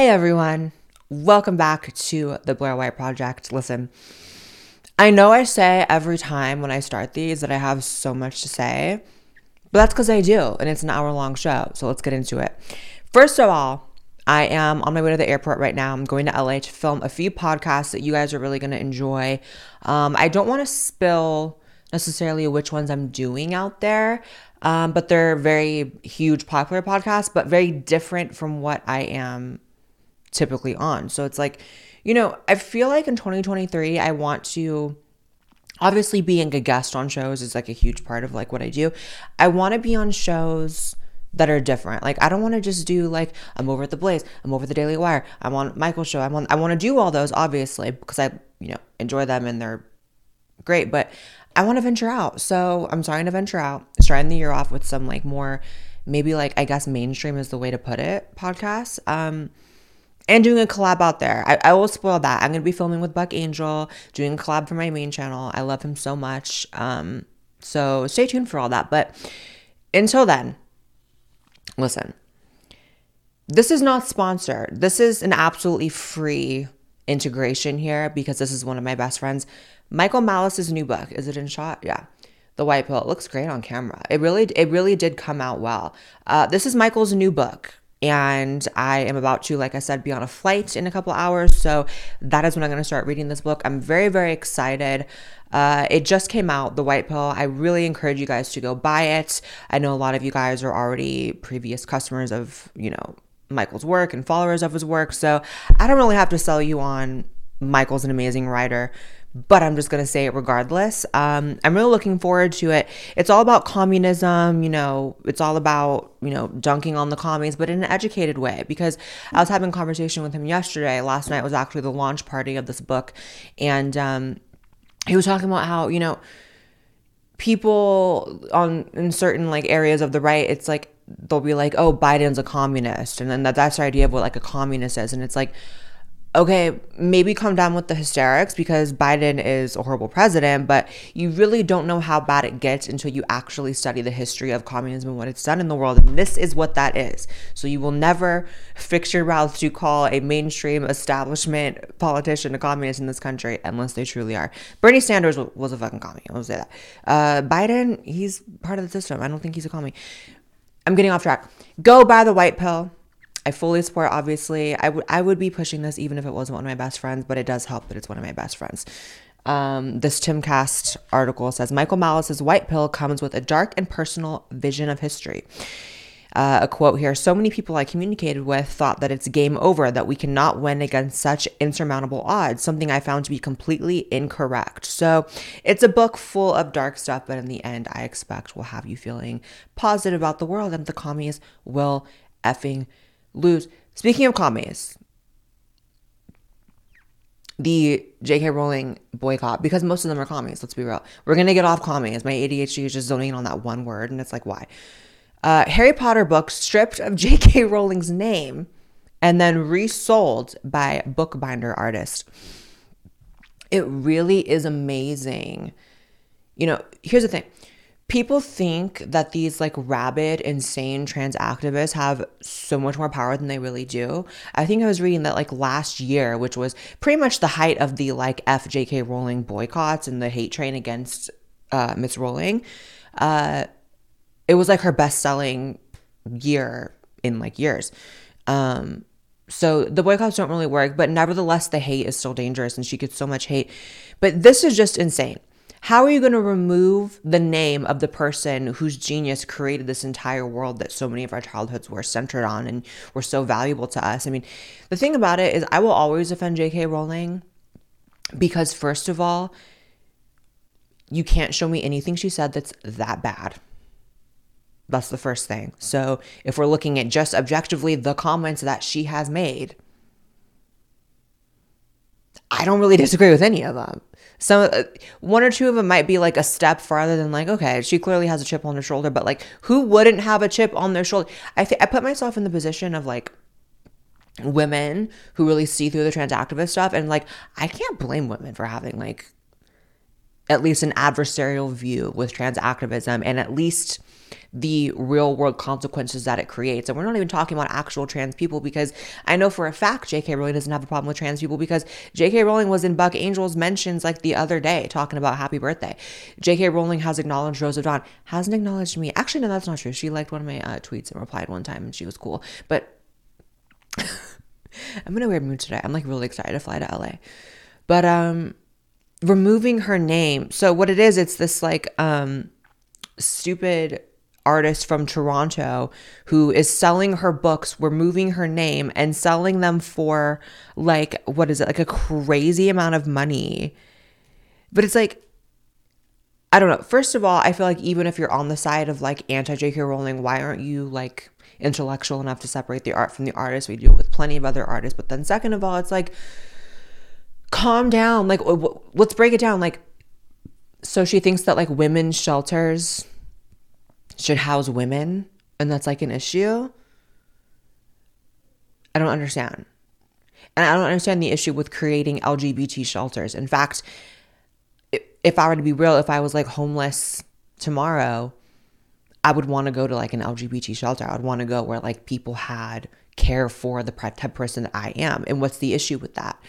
Hey everyone, welcome back to the Blair White Project. Listen, I know I say every time when I start these that I have so much to say, but that's because I do, and it's an hour long show. So let's get into it. First of all, I am on my way to the airport right now. I'm going to LA to film a few podcasts that you guys are really going to enjoy. Um, I don't want to spill necessarily which ones I'm doing out there, um, but they're very huge, popular podcasts, but very different from what I am typically on. So it's like, you know, I feel like in 2023, I want to obviously being a guest on shows is like a huge part of like what I do. I want to be on shows that are different. Like I don't want to just do like I'm over at the Blaze, I'm over the Daily Wire, I'm on Michael's show. I'm on I want to do all those obviously because I, you know, enjoy them and they're great, but I want to venture out. So, I'm starting to venture out, starting the year off with some like more maybe like I guess mainstream is the way to put it, podcasts. Um and doing a collab out there. I, I will spoil that. I'm gonna be filming with Buck Angel, doing a collab for my main channel. I love him so much. Um, so stay tuned for all that. But until then, listen. This is not sponsored. This is an absolutely free integration here because this is one of my best friends. Michael Malice's new book. Is it in shot? Yeah. The White Pill. It looks great on camera. It really, it really did come out well. Uh, this is Michael's new book and I am about to, like I said, be on a flight in a couple hours. So that is when I'm going to start reading this book. I'm very, very excited. Uh, it just came out, The White Pill. I really encourage you guys to go buy it. I know a lot of you guys are already previous customers of, you know, Michael's work and followers of his work. So I don't really have to sell you on Michael's an amazing writer but I'm just going to say it regardless. Um, I'm really looking forward to it. It's all about communism, you know, it's all about, you know, dunking on the commies, but in an educated way. Because I was having a conversation with him yesterday. Last night was actually the launch party of this book. And um, he was talking about how, you know, people on in certain like areas of the right, it's like they'll be like, oh, Biden's a communist. And then that, that's their idea of what like a communist is. And it's like, okay, maybe come down with the hysterics because Biden is a horrible president, but you really don't know how bad it gets until you actually study the history of communism and what it's done in the world. And this is what that is. So you will never fix your mouth to call a mainstream establishment politician a communist in this country unless they truly are. Bernie Sanders was a fucking commie. I'll say that. Uh, Biden, he's part of the system. I don't think he's a commie. I'm getting off track. Go buy the white pill I fully support. Obviously, I would I would be pushing this even if it wasn't one of my best friends, but it does help that it's one of my best friends. Um, this Timcast article says Michael Malice's white pill comes with a dark and personal vision of history. Uh, a quote here So many people I communicated with thought that it's game over, that we cannot win against such insurmountable odds, something I found to be completely incorrect. So it's a book full of dark stuff, but in the end, I expect will have you feeling positive about the world and the commies will effing lose. Speaking of commies, the J.K. Rowling boycott, because most of them are commies, let's be real. We're to get off commies. My ADHD is just zoning in on that one word, and it's like, why? Uh, Harry Potter book stripped of J.K. Rowling's name and then resold by bookbinder artist. It really is amazing. You know, here's the thing people think that these like rabid, insane trans activists have so much more power than they really do. I think I was reading that like last year, which was pretty much the height of the like FJK Rowling boycotts and the hate train against uh, Miss Rowling, uh, it was like her best selling year in like years. Um, so the boycotts don't really work, but nevertheless, the hate is still dangerous and she gets so much hate. But this is just insane. How are you going to remove the name of the person whose genius created this entire world that so many of our childhoods were centered on and were so valuable to us? I mean, the thing about it is, I will always defend J.K. Rowling because, first of all, you can't show me anything she said that's that bad. That's the first thing. So, if we're looking at just objectively the comments that she has made, I don't really disagree with any of them. Some uh, one or two of them might be like a step farther than like okay she clearly has a chip on her shoulder but like who wouldn't have a chip on their shoulder? I think i put myself in the position of like women who really see through the trans activist stuff and like i can't blame women for having like at least an adversarial view with trans activism and at least the real world consequences that it creates. And we're not even talking about actual trans people because I know for a fact J.K. Rowling doesn't have a problem with trans people because J.K. Rowling was in Buck Angel's mentions like the other day talking about happy birthday. J.K. Rowling has acknowledged Rose Dawn, hasn't acknowledged me. Actually, no, that's not true. She liked one of my uh, tweets and replied one time and she was cool. But I'm in a weird mood today. I'm like really excited to fly to LA. But um removing her name. So what it is, it's this like um stupid artist from Toronto who is selling her books, removing her name and selling them for like what is it? Like a crazy amount of money. But it's like I don't know. First of all, I feel like even if you're on the side of like anti JK Rowling, why aren't you like intellectual enough to separate the art from the artist? We do it with plenty of other artists. But then, second of all, it's like, calm down. Like, let's break it down. Like, so she thinks that like women's shelters should house women and that's like an issue. I don't understand. And I don't understand the issue with creating LGBT shelters. In fact, if I were to be real, if I was like homeless tomorrow, I would want to go to like an LGBT shelter. I would want to go where like people had care for the type of person that I am. And what's the issue with that?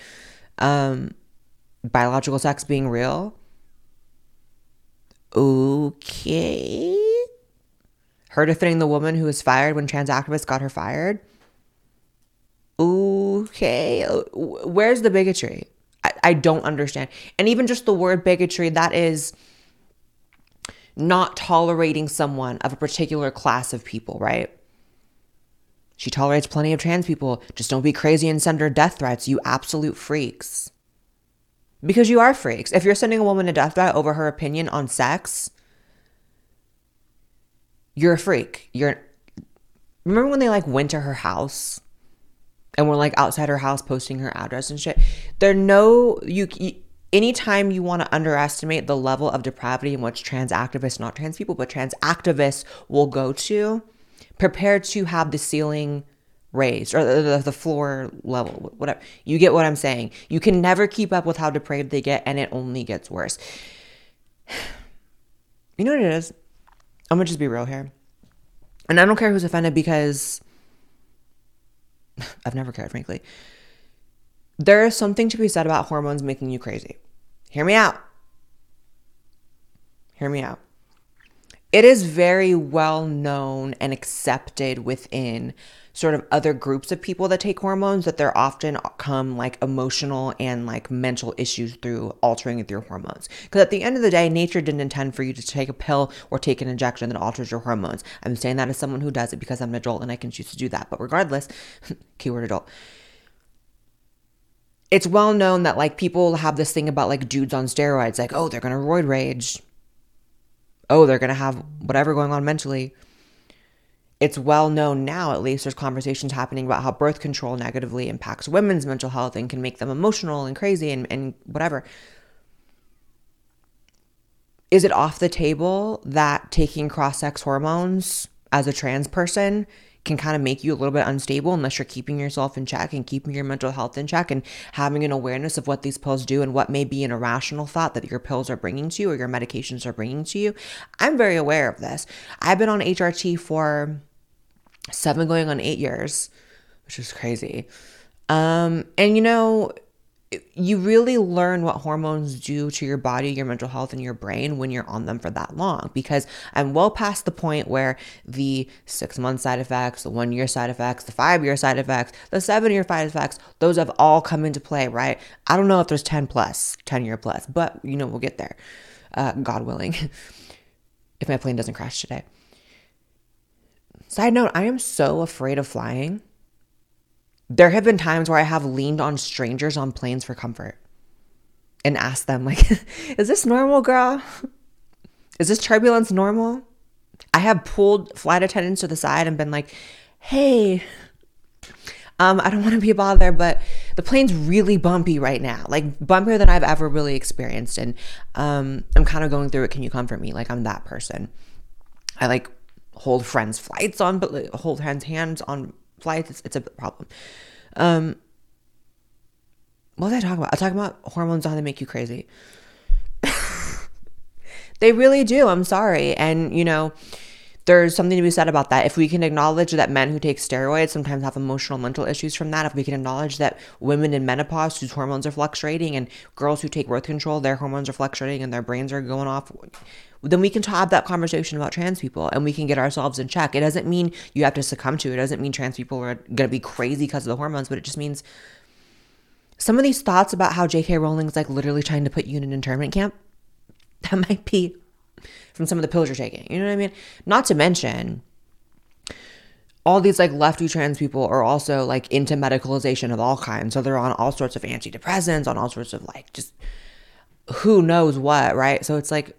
Um, biological sex being real. Okay. Her defending the woman who was fired when trans activists got her fired. Okay. Where's the bigotry? I, I don't understand. And even just the word bigotry, that is not tolerating someone of a particular class of people, right? She tolerates plenty of trans people. Just don't be crazy and send her death threats, you absolute freaks. Because you are freaks. If you're sending a woman a death threat over her opinion on sex, you're a freak. You're Remember when they like went to her house and were like outside her house posting her address and shit? There no you, you anytime you want to underestimate the level of depravity in which trans activists, not trans people, but trans activists will go to, prepare to have the ceiling raised or the, the, the, floor level, whatever. You get what I'm saying. You can never keep up with how depraved they get, and it only gets worse. You know what it is? I'm gonna just be real here. And I don't care who's offended because I've never cared, frankly. There is something to be said about hormones making you crazy. Hear me out. Hear me out. It is very well known and accepted within sort of other groups of people that take hormones that there often come like emotional and like mental issues through altering with your hormones. Because at the end of the day, nature didn't intend for you to take a pill or take an injection that alters your hormones. I'm saying that as someone who does it because I'm an adult and I can choose to do that. But regardless, keyword adult it's well known that like people have this thing about like dudes on steroids, like, oh, they're gonna roid rage. Oh, they're gonna have whatever going on mentally. It's well known now, at least, there's conversations happening about how birth control negatively impacts women's mental health and can make them emotional and crazy and, and whatever. Is it off the table that taking cross sex hormones as a trans person can kind of make you a little bit unstable unless you're keeping yourself in check and keeping your mental health in check and having an awareness of what these pills do and what may be an irrational thought that your pills are bringing to you or your medications are bringing to you. I'm very aware of this. I've been on HRT for seven going on eight years, which is crazy. Um, and you know, you really learn what hormones do to your body, your mental health, and your brain when you're on them for that long. Because I'm well past the point where the six month side effects, the one year side effects, the five year side effects, the seven year side effects, those have all come into play, right? I don't know if there's 10 plus, 10 year plus, but you know, we'll get there, uh, God willing, if my plane doesn't crash today. Side note, I am so afraid of flying there have been times where I have leaned on strangers on planes for comfort and asked them, like, is this normal, girl? Is this turbulence normal? I have pulled flight attendants to the side and been like, hey, um, I don't want to be bothered, but the plane's really bumpy right now, like bumpier than I've ever really experienced. And um, I'm kind of going through it. Can you comfort me? Like, I'm that person. I like hold friends' flights on, but hold hands hands on flights, it's, it's a problem. Um, what was I talking about? I talking about hormones how they make you crazy. They really do. I'm sorry. And, you know, there's something to be said about that. If we can acknowledge that men who take steroids sometimes have emotional mental issues from that, if we can acknowledge that women in menopause whose hormones are fluctuating and girls who take birth control, their hormones are fluctuating and their brains are going off, then we can have that conversation about trans people and we can get ourselves in check. It doesn't mean you have to succumb to it. It doesn't mean trans people are going to be crazy because of the hormones, but it just means some of these thoughts about how J.K. Rowling's like literally trying to put you in an internment camp, that might be from some of the pills you're taking. You know what I mean? Not to mention, all these like lefty trans people are also like into medicalization of all kinds. So they're on all sorts of antidepressants, on all sorts of like just who knows what, right? So it's like,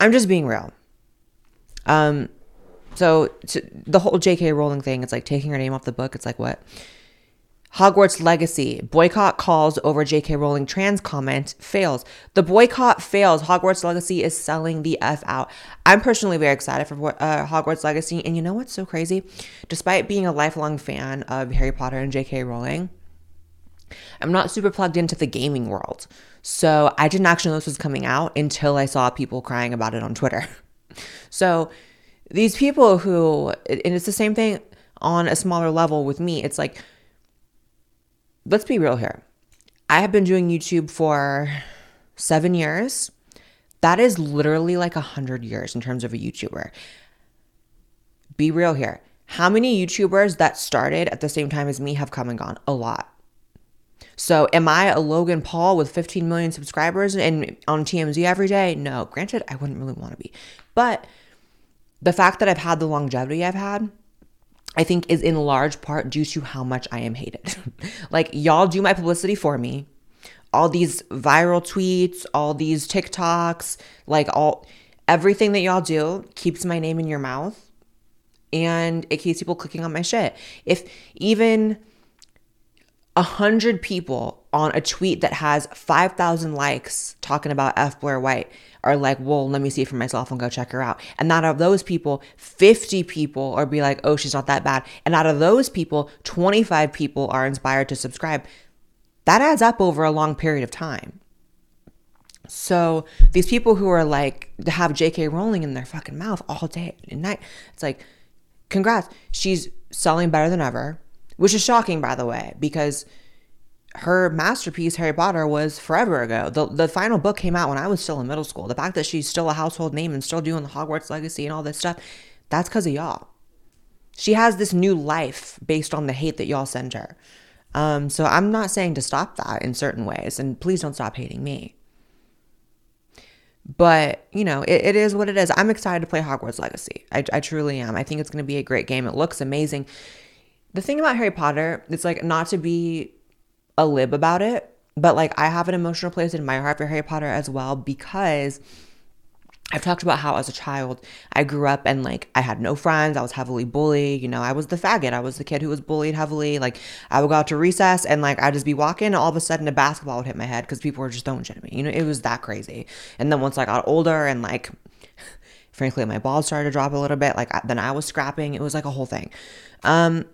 I'm just being real. Um, so to, the whole J.K. Rowling thing, it's like taking her name off the book. It's like what? Hogwarts Legacy. Boycott calls over J.K. Rowling trans comment fails. The boycott fails. Hogwarts Legacy is selling the F out. I'm personally very excited for uh, Hogwarts Legacy. And you know what's so crazy? Despite being a lifelong fan of Harry Potter and J.K. Rowling, I'm not super plugged into the gaming world. So I didn't actually know this was coming out until I saw people crying about it on Twitter. so these people who, and it's the same thing on a smaller level with me. It's like, let's be real here. I have been doing YouTube for seven years. That is literally like a hundred years in terms of a YouTuber. Be real here. How many YouTubers that started at the same time as me have come and gone? A lot. So, am I a Logan Paul with 15 million subscribers and on TMZ every day? No. Granted, I wouldn't really want to be. But the fact that I've had the longevity I've had, I think is in large part due to how much I am hated. like, y'all do my publicity for me. All these viral tweets, all these TikToks, like all everything that y'all do keeps my name in your mouth and it keeps people clicking on my shit. If even a hundred people on a tweet that has 5,000 likes talking about F. Blair White are like, well, let me see it for myself and go check her out. And out of those people, 50 people are be like, oh, she's not that bad. And out of those people, 25 people are inspired to subscribe. That adds up over a long period of time. So these people who are like to have J.K. Rowling in their fucking mouth all day and night, it's like, congrats, she's selling better than ever, which is shocking, by the way, because her masterpiece Harry Potter was forever ago. The the final book came out when I was still in middle school. The fact that she's still a household name and still doing the Hogwarts legacy and all this stuff, that's cuz of y'all. She has this new life based on the hate that y'all send her. Um, so I'm not saying to stop that in certain ways, and please don't stop hating me. But, you know, it, it is what it is. I'm excited to play Hogwarts Legacy. I, I truly am. I think it's going to be a great game. It looks amazing. The thing about Harry Potter, it's like not to be a lib about it, but like I have an emotional place in my heart for Harry Potter as well because I've talked about how as a child I grew up and like I had no friends. I was heavily bullied. You know, I was the faggot. I was the kid who was bullied heavily. Like I would go out to recess and like I'd just be walking and all of a sudden a basketball would hit my head because people were just throwing shit at me. You know, it was that crazy. And then once I got older and like frankly my balls started to drop a little bit, like then I was scrapping. It was like a whole thing. Um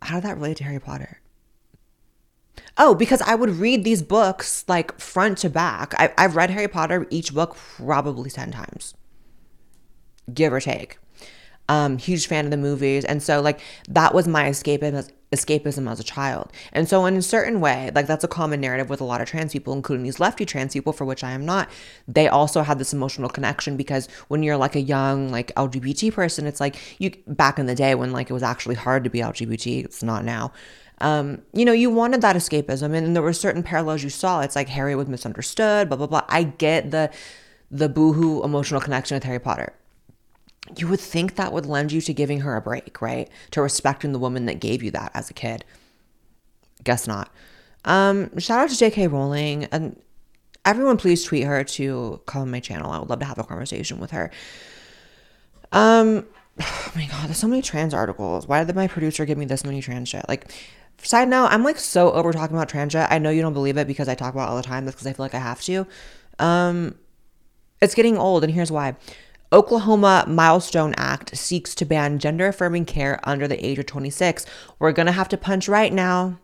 how did that relate to Harry Potter? Oh, because I would read these books like front to back. I, I've read Harry Potter, each book probably 10 times, give or take. Um, huge fan of the movies. And so, like, that was my escapism, escapism as a child. And so, in a certain way, like, that's a common narrative with a lot of trans people, including these lefty trans people, for which I am not. They also have this emotional connection because when you're like a young, like, LGBT person, it's like you back in the day when, like, it was actually hard to be LGBT, it's not now um, you know, you wanted that escapism, and there were certain parallels you saw. It's like Harry was misunderstood, blah blah blah. I get the the boohoo emotional connection with Harry Potter. You would think that would lend you to giving her a break, right? To respecting the woman that gave you that as a kid. Guess not. Um, shout out to J.K. Rowling and everyone. Please tweet her to come on my channel. I would love to have a conversation with her. Um, oh my god, there's so many trans articles. Why did my producer give me this many trans shit? Like, Side note, I'm like so over talking about transgender. I know you don't believe it because I talk about all the time. That's because I feel like I have to. Um, it's getting old, and here's why. Oklahoma Millstone Act seeks to ban gender affirming care under the age of 26. We're going to have to punch right now.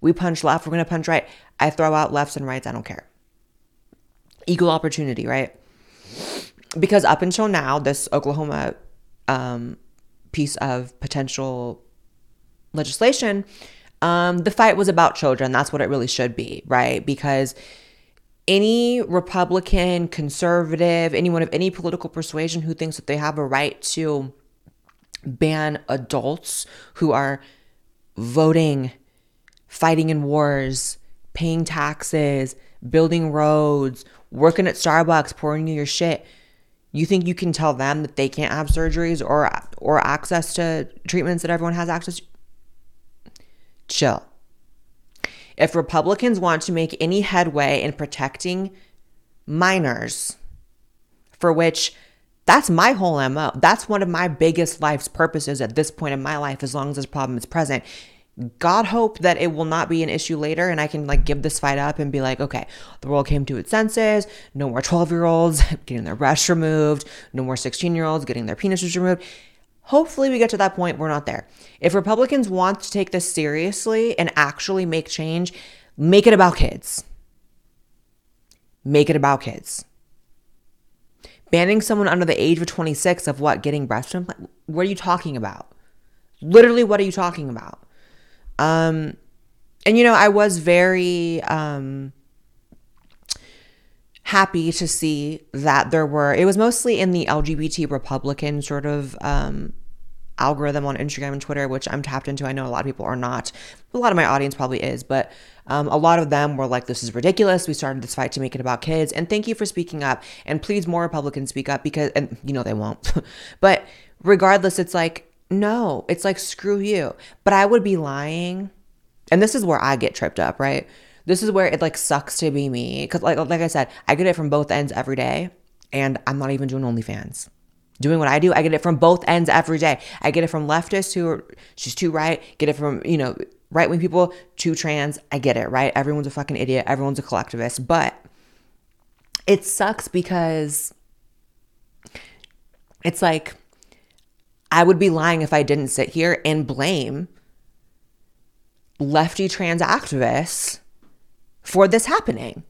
We punch left, we're going to punch right. I throw out lefts and rights, I don't care. Equal opportunity, right? Because up until now, this Oklahoma um, piece of potential legislation, um, the fight was about children. That's what it really should be, right? Because any Republican, conservative, anyone of any political persuasion who thinks that they have a right to ban adults who are voting, fighting in wars, paying taxes, building roads, working at Starbucks, pouring you your shit. You think you can tell them that they can't have surgeries or or access to treatments that everyone has access to? Chill. If Republicans want to make any headway in protecting minors, for which that's my whole MO. That's one of my biggest life's purposes at this point in my life, as long as this problem is present. God hope that it will not be an issue later and I can like give this fight up and be like, okay, the world came to its senses. No more 12 year olds getting their breasts removed. No more 16 year olds getting their penises removed. Hopefully, we get to that point. We're not there. If Republicans want to take this seriously and actually make change, make it about kids. Make it about kids. Banning someone under the age of 26 of what? Getting breast? What are you talking about? Literally, what are you talking about? Um, and you know, I was very um happy to see that there were, it was mostly in the LGBT Republican sort of um, algorithm on Instagram and Twitter, which I'm tapped into. I know a lot of people are not. A lot of my audience probably is, but um, a lot of them were like, this is ridiculous. We started this fight to make it about kids. And thank you for speaking up. And please, more Republicans speak up because, and you know, they won't. but regardless, it's like, no, it's like, screw you. But I would be lying. And this is where I get tripped up, right? This is where it like sucks to be me because like like I said, I get it from both ends every day, and I'm not even doing OnlyFans. Doing what I do, I get it from both ends every day. I get it from leftists who are she's too right. Get it from you know right wing people, too trans. I get it, right? Everyone's a fucking idiot. Everyone's a collectivist, but it sucks because it's like I would be lying if I didn't sit here and blame lefty trans activists for this happening.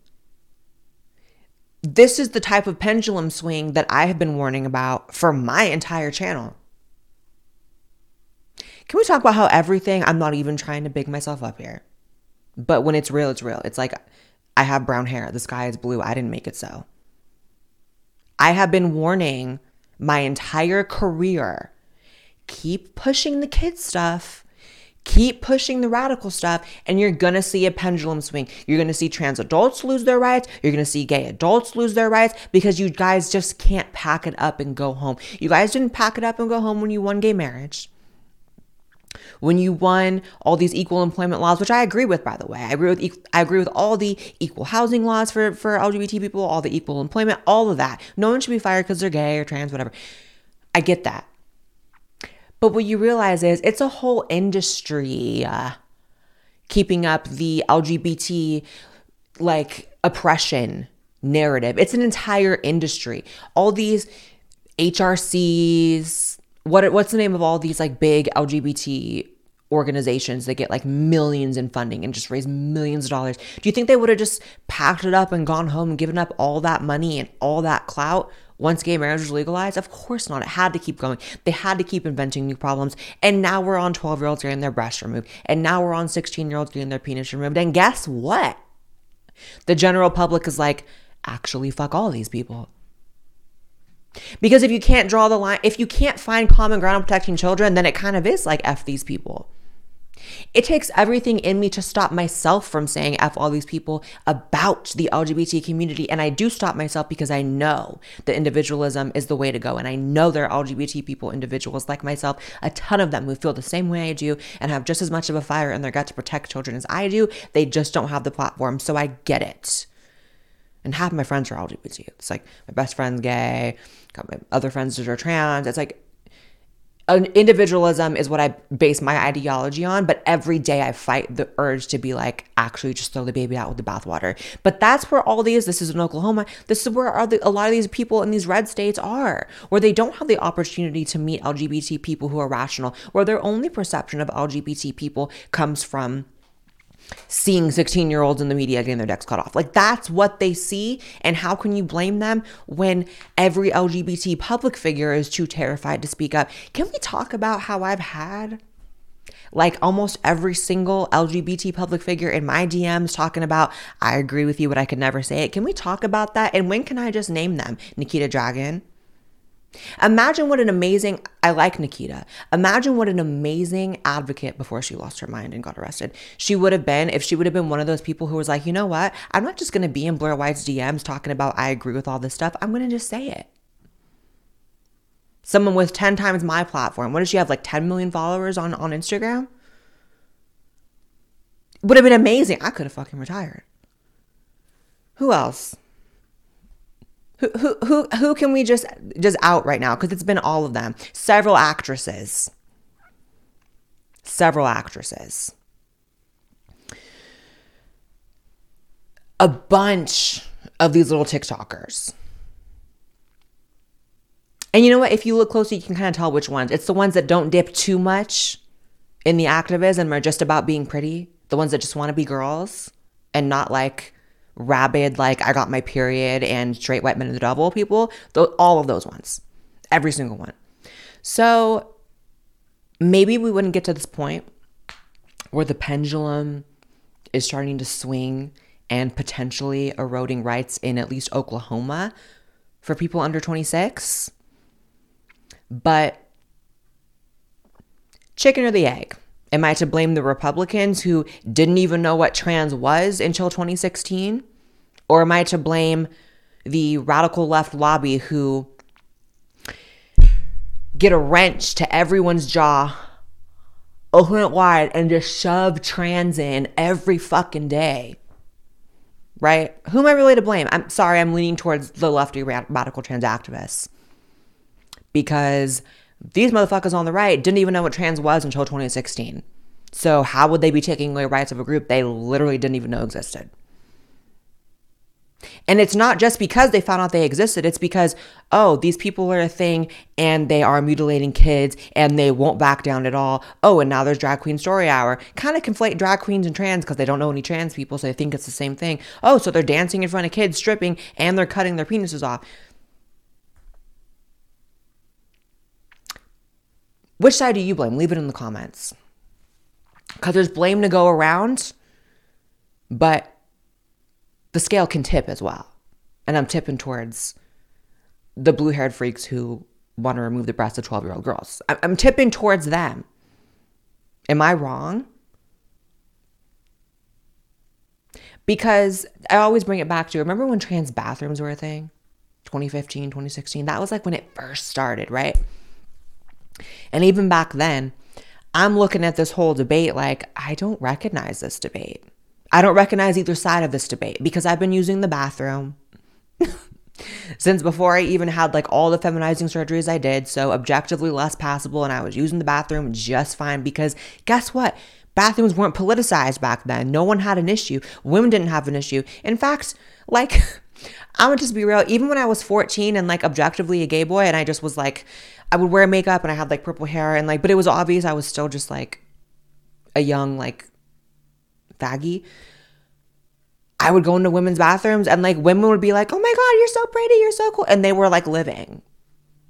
This is the type of pendulum swing that I have been warning about for my entire channel. Can we talk about how everything, I'm not even trying to big myself up here, but when it's real, it's real. It's like I have brown hair, the sky is blue, I didn't make it so. I have been warning my entire career keep pushing the kid stuff Keep pushing the radical stuff, and you're gonna see a pendulum swing. You're gonna see trans adults lose their rights. You're gonna see gay adults lose their rights because you guys just can't pack it up and go home. You guys didn't pack it up and go home when you won gay marriage. When you won all these equal employment laws, which I agree with, by the way, I agree with I agree with all the equal housing laws for for LGBT people, all the equal employment, all of that. No one should be fired because they're gay or trans, whatever. I get that. But what you realize is it's a whole industry uh, keeping up the LGBT like oppression narrative. It's an entire industry. All these HRCs, what what's the name of all these like big LGBT organizations that get like millions in funding and just raise millions of dollars. Do you think they would have just packed it up and gone home and given up all that money and all that clout once gay marriage was legalized? Of course not. It had to keep going. They had to keep inventing new problems. And now we're on 12 year olds getting their breasts removed. And now we're on 16 year olds getting their penis removed. And guess what? The general public is like, actually, fuck all these people. Because if you can't draw the line, if you can't find common ground on protecting children, then it kind of is like F these people. It takes everything in me to stop myself from saying F all these people about the LGBT community. And I do stop myself because I know that individualism is the way to go. And I know there are LGBT people, individuals like myself, a ton of them who feel the same way I do and have just as much of a fire in their gut to protect children as I do. They just don't have the platform. So I get it. And half my friends are LGBT. It's like my best friend's gay, got my other friends that are trans. It's like individualism is what I base my ideology on, but every day I fight the urge to be like, actually, just throw the baby out with the bathwater. But that's where all these, this is in Oklahoma, this is where the, a lot of these people in these red states are, where they don't have the opportunity to meet LGBT people who are rational, where their only perception of LGBT people comes from seeing 16 year olds in the media getting their decks cut off. Like that's what they see. And how can you blame them when every LGBT public figure is too terrified to speak up? Can we talk about how I've had like almost every single LGBT public figure in my DMs talking about, I agree with you, but I could never say it. Can we talk about that? And when can I just name them? Nikita Dragun, Imagine what an amazing, I like Nikita. Imagine what an amazing advocate before she lost her mind and got arrested. She would have been if she would have been one of those people who was like, you know what? I'm not just going to be in Blair White's DMs talking about I agree with all this stuff. I'm going to just say it. Someone with 10 times my platform. What does she have? Like 10 million followers on, on Instagram? Would have been amazing. I could have fucking retired. Who else? Who, who, who, who can we just just out right now? Because it's been all of them. Several actresses. Several actresses. A bunch of these little TikTokers. And you know what? If you look closely, you can kind of tell which ones. It's the ones that don't dip too much in the activism are just about being pretty. The ones that just want to be girls and not like rabid, like I got my period and straight white men in the double people, th- all of those ones, every single one. So maybe we wouldn't get to this point where the pendulum is starting to swing and potentially eroding rights in at least Oklahoma for people under 26. But chicken or the egg? Am I to blame the Republicans who didn't even know what trans was until 2016? Or am I to blame the radical left lobby who get a wrench to everyone's jaw, open it wide, and just shove trans in every fucking day? Right? Who am I really to blame? I'm sorry, I'm leaning towards the lefty radical trans activists. Because these motherfuckers on the right didn't even know what trans was until 2016. So, how would they be taking away rights of a group they literally didn't even know existed? And it's not just because they found out they existed, it's because, oh, these people are a thing and they are mutilating kids and they won't back down at all. Oh, and now there's drag queen story hour. Kind of conflate drag queens and trans because they don't know any trans people, so they think it's the same thing. Oh, so they're dancing in front of kids, stripping, and they're cutting their penises off. Which side do you blame? Leave it in the comments. Because there's blame to go around, but the scale can tip as well. And I'm tipping towards the blue haired freaks who want to remove the breasts of 12 year old girls. I'm tipping towards them. Am I wrong? Because I always bring it back to remember when trans bathrooms were a thing? 2015, 2016. That was like when it first started, right? And even back then, I'm looking at this whole debate like, I don't recognize this debate. I don't recognize either side of this debate because I've been using the bathroom since before I even had like all the feminizing surgeries I did. So objectively less passable. And I was using the bathroom just fine because guess what? Bathrooms weren't politicized back then. No one had an issue. Women didn't have an issue. In fact, like, I'm gonna just be real. Even when I was 14 and like objectively a gay boy, and I just was like, I would wear makeup and I had like purple hair and like, but it was obvious I was still just like a young, like, faggy. I would go into women's bathrooms and like women would be like, oh my God, you're so pretty, you're so cool. And they were like living,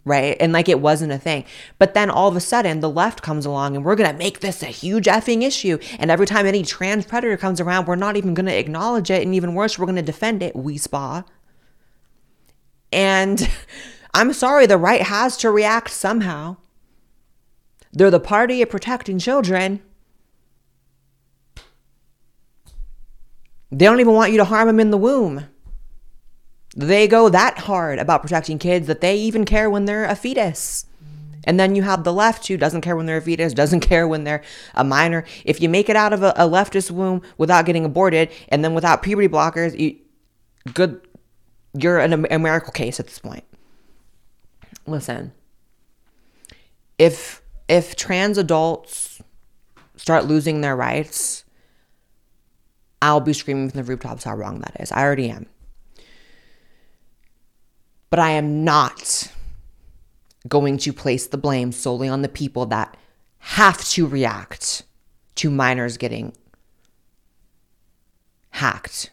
right? And like it wasn't a thing. But then all of a sudden, the left comes along and we're gonna make this a huge effing issue. And every time any trans predator comes around, we're not even gonna acknowledge it. And even worse, we're gonna defend it. We spa. And I'm sorry, the right has to react somehow. They're the party of protecting children. They don't even want you to harm them in the womb. They go that hard about protecting kids that they even care when they're a fetus. And then you have the left who doesn't care when they're a fetus, doesn't care when they're a minor. If you make it out of a, a leftist womb without getting aborted and then without puberty blockers, you good you're an, a miracle case at this point listen, if if trans adults start losing their rights, I'll be screaming from the rooftops how wrong that is. I already am. But I am not going to place the blame solely on the people that have to react to minors getting hacked,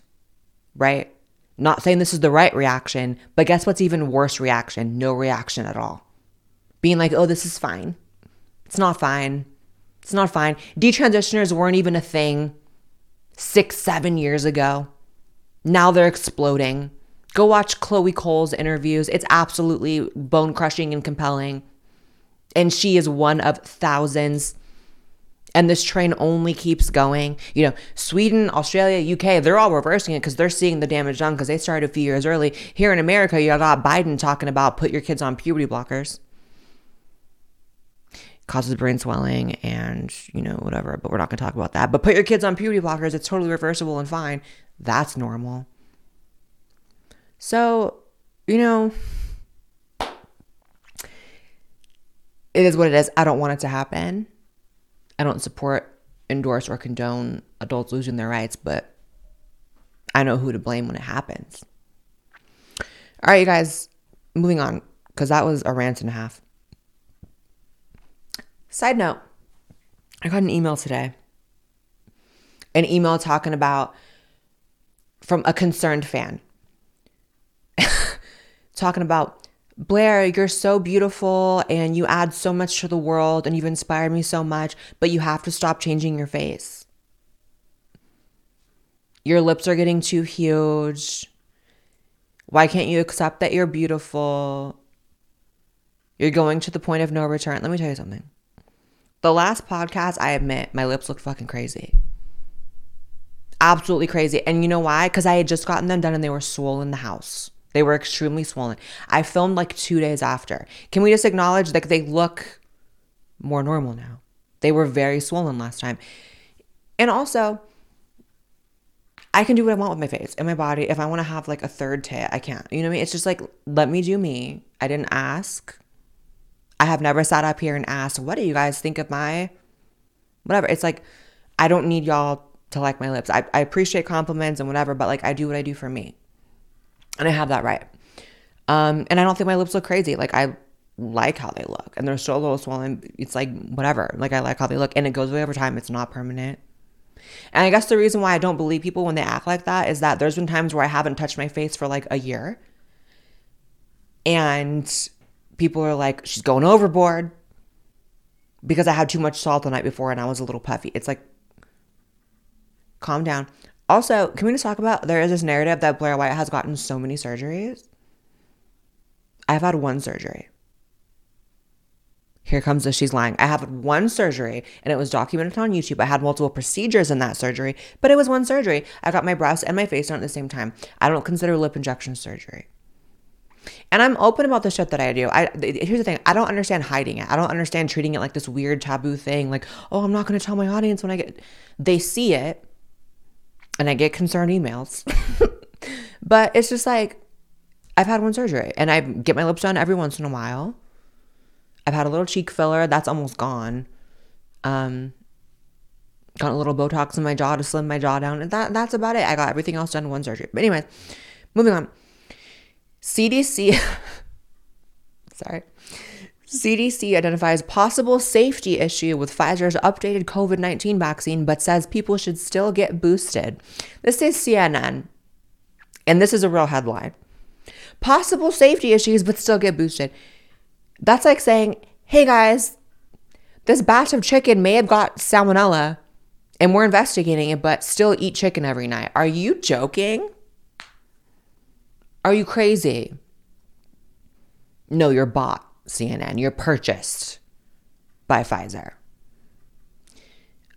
right? Not saying this is the right reaction, but guess what's even worse reaction? No reaction at all. Being like, oh, this is fine. It's not fine. It's not fine. Detransitioners weren't even a thing six, seven years ago. Now they're exploding. Go watch Chloe Cole's interviews. It's absolutely bone crushing and compelling. And she is one of thousands. And this train only keeps going. You know, Sweden, Australia, UK, they're all reversing it because they're seeing the damage done because they started a few years early. Here in America, you got Biden talking about put your kids on puberty blockers. Causes brain swelling and, you know, whatever, but we're not going to talk about that. But put your kids on puberty blockers, it's totally reversible and fine. That's normal. So, you know, it is what it is. I don't want it to happen. I don't support, endorse, or condone adults losing their rights, but I know who to blame when it happens. All right, you guys, moving on, because that was a rant and a half. Side note, I got an email today. An email talking about from a concerned fan. talking about Blair, you're so beautiful and you add so much to the world and you've inspired me so much, but you have to stop changing your face. Your lips are getting too huge. Why can't you accept that you're beautiful? You're going to the point of no return. Let me tell you something. The last podcast, I admit, my lips look fucking crazy. Absolutely crazy. And you know why? Because I had just gotten them done and they were swollen the house. They were extremely swollen. I filmed like two days after. Can we just acknowledge that they look more normal now? They were very swollen last time. And also, I can do what I want with my face and my body. If I want to have like a third tit, I can't. You know what I mean? It's just like, let me do me. I didn't ask. I have never sat up here and asked, what do you guys think of my whatever? It's like, I don't need y'all to like my lips. I, I appreciate compliments and whatever, but like I do what I do for me and I have that right. Um, and I don't think my lips look crazy. Like I like how they look, and they're still a little swollen. It's like whatever. Like I like how they look, and it goes away over time. It's not permanent. And I guess the reason why I don't believe people when they act like that is that there's been times where I haven't touched my face for like a year, and people are like, "She's going overboard." Because I had too much salt the night before and I was a little puffy. It's like, calm down. Also, can we just talk about there is this narrative that Blair White has gotten so many surgeries? I've had one surgery. Here comes the she's lying. I have one surgery and it was documented on YouTube. I had multiple procedures in that surgery, but it was one surgery. I got my breasts and my face done at the same time. I don't consider lip injection surgery. And I'm open about the shit that I do. I here's the thing, I don't understand hiding it. I don't understand treating it like this weird taboo thing like, "Oh, I'm not going to tell my audience when I get they see it and I get concerned emails. but it's just like I've had one surgery and I get my lips done every once in a while. I've had a little cheek filler that's almost gone. Um, got a little Botox in my jaw to slim my jaw down, and that that's about it. I got everything else done in one surgery. But anyway, moving on. CDC. sorry. CDC identifies possible safety issue with Pfizer's updated COVID 19 vaccine, but says people should still get boosted. This is CNN, and this is a real headline. Possible safety issues, but still get boosted. That's like saying, hey guys, this batch of chicken may have got salmonella, and we're investigating it, but still eat chicken every night. Are you joking? Are you crazy? No, you're bought. CNN. You're purchased by Pfizer.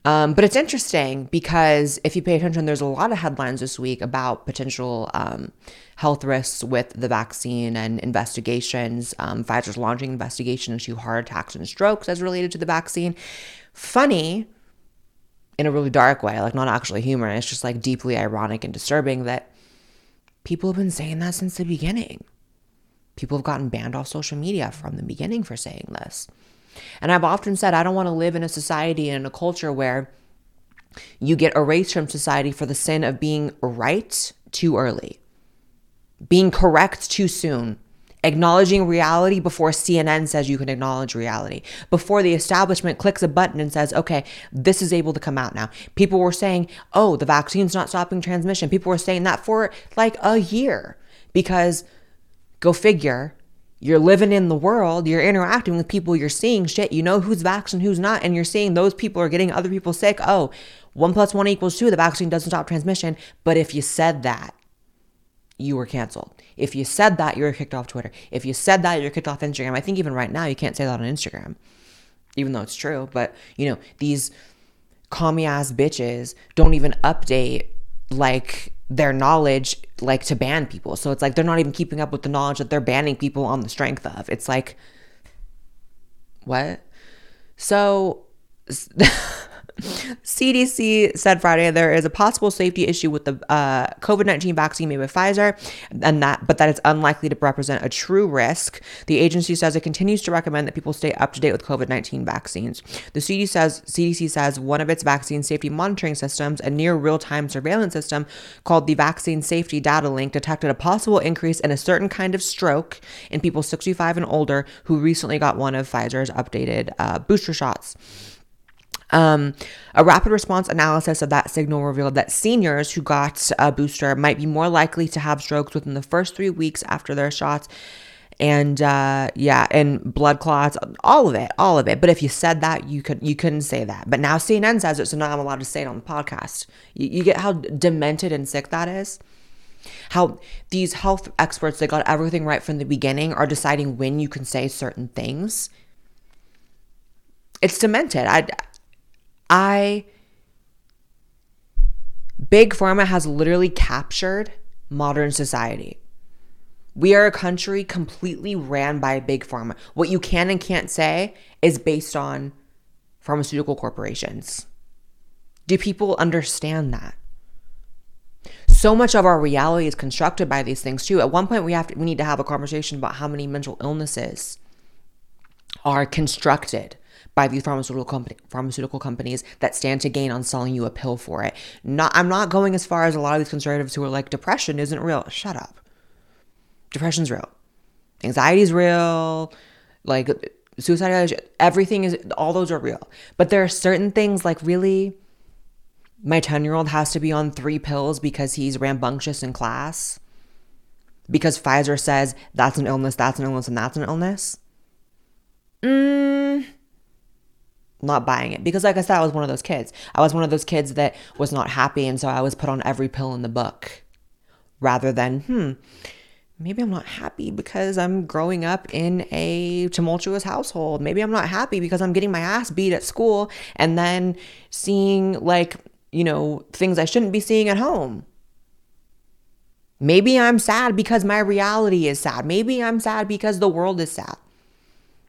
Um, but it's interesting because if you pay attention, there's a lot of headlines this week about potential um, health risks with the vaccine and investigations. Um, Pfizer's launching investigation into heart attacks and strokes as related to the vaccine. Funny in a really dark way, like not actually humorous, it's just like deeply ironic and disturbing that people have been saying that since the beginning. People have gotten banned off social media from the beginning for saying this. And I've often said, I don't want to live in a society and in a culture where you get erased from society for the sin of being right too early, being correct too soon, acknowledging reality before CNN says you can acknowledge reality, before the establishment clicks a button and says, okay, this is able to come out now. People were saying, oh, the vaccine's not stopping transmission. People were saying that for like a year because go figure. You're living in the world, you're interacting with people, you're seeing shit, you know who's vaccinated, who's not, and you're seeing those people are getting other people sick. Oh, one plus one equals two, the vaccine doesn't stop transmission. But if you said that, you were canceled. If you said that, you were kicked off Twitter. If you said that, you're kicked off Instagram. I think even right now, you can't say that on Instagram, even though it's true. But, you know, these commie ass bitches don't even update like their knowledge like to ban people. So it's like they're not even keeping up with the knowledge that they're banning people on the strength of. It's like, what? So. CDC said Friday there is a possible safety issue with the uh, COVID nineteen vaccine made by Pfizer, and that but that it's unlikely to represent a true risk. The agency says it continues to recommend that people stay up to date with COVID nineteen vaccines. The CDC says CDC says one of its vaccine safety monitoring systems, a near real time surveillance system called the Vaccine Safety Datalink, detected a possible increase in a certain kind of stroke in people 65 and older who recently got one of Pfizer's updated uh, booster shots. Um, a rapid response analysis of that signal revealed that seniors who got a booster might be more likely to have strokes within the first three weeks after their shots. And uh, yeah, and blood clots, all of it, all of it. But if you said that, you could you couldn't say that. But now CNN says it, so now I'm allowed to say it on the podcast. You, you get how demented and sick that is how these health experts that got everything right from the beginning are deciding when you can say certain things it's demented i I Big Pharma has literally captured modern society. We are a country completely ran by Big Pharma. What you can and can't say is based on pharmaceutical corporations. Do people understand that? So much of our reality is constructed by these things too. At one point we have to, we need to have a conversation about how many mental illnesses are constructed by these pharmaceutical pharmaceutical companies that stand to gain on selling you a pill for it. Not I'm not going as far as a lot of these conservatives who are like depression isn't real. Shut up. Depression's real. Anxiety is real. Like suicide, everything is all those are real. But there are certain things like really my 10 year old has to be on three pills because he's rambunctious in class. Because Pfizer says that's an illness, that's an illness, and that's an illness. Mm, not buying it. Because like i said i was one of those kids. I was one of those kids that was not happy and so i was put on every pill in the book rather than hmm maybe i'm not happy because i'm growing up in a tumultuous household. Maybe i'm not happy because i'm getting my ass beat at school and then seeing like you know things i shouldn't be seeing at home. Maybe i'm sad because my reality is sad. Maybe i'm sad because the world is sad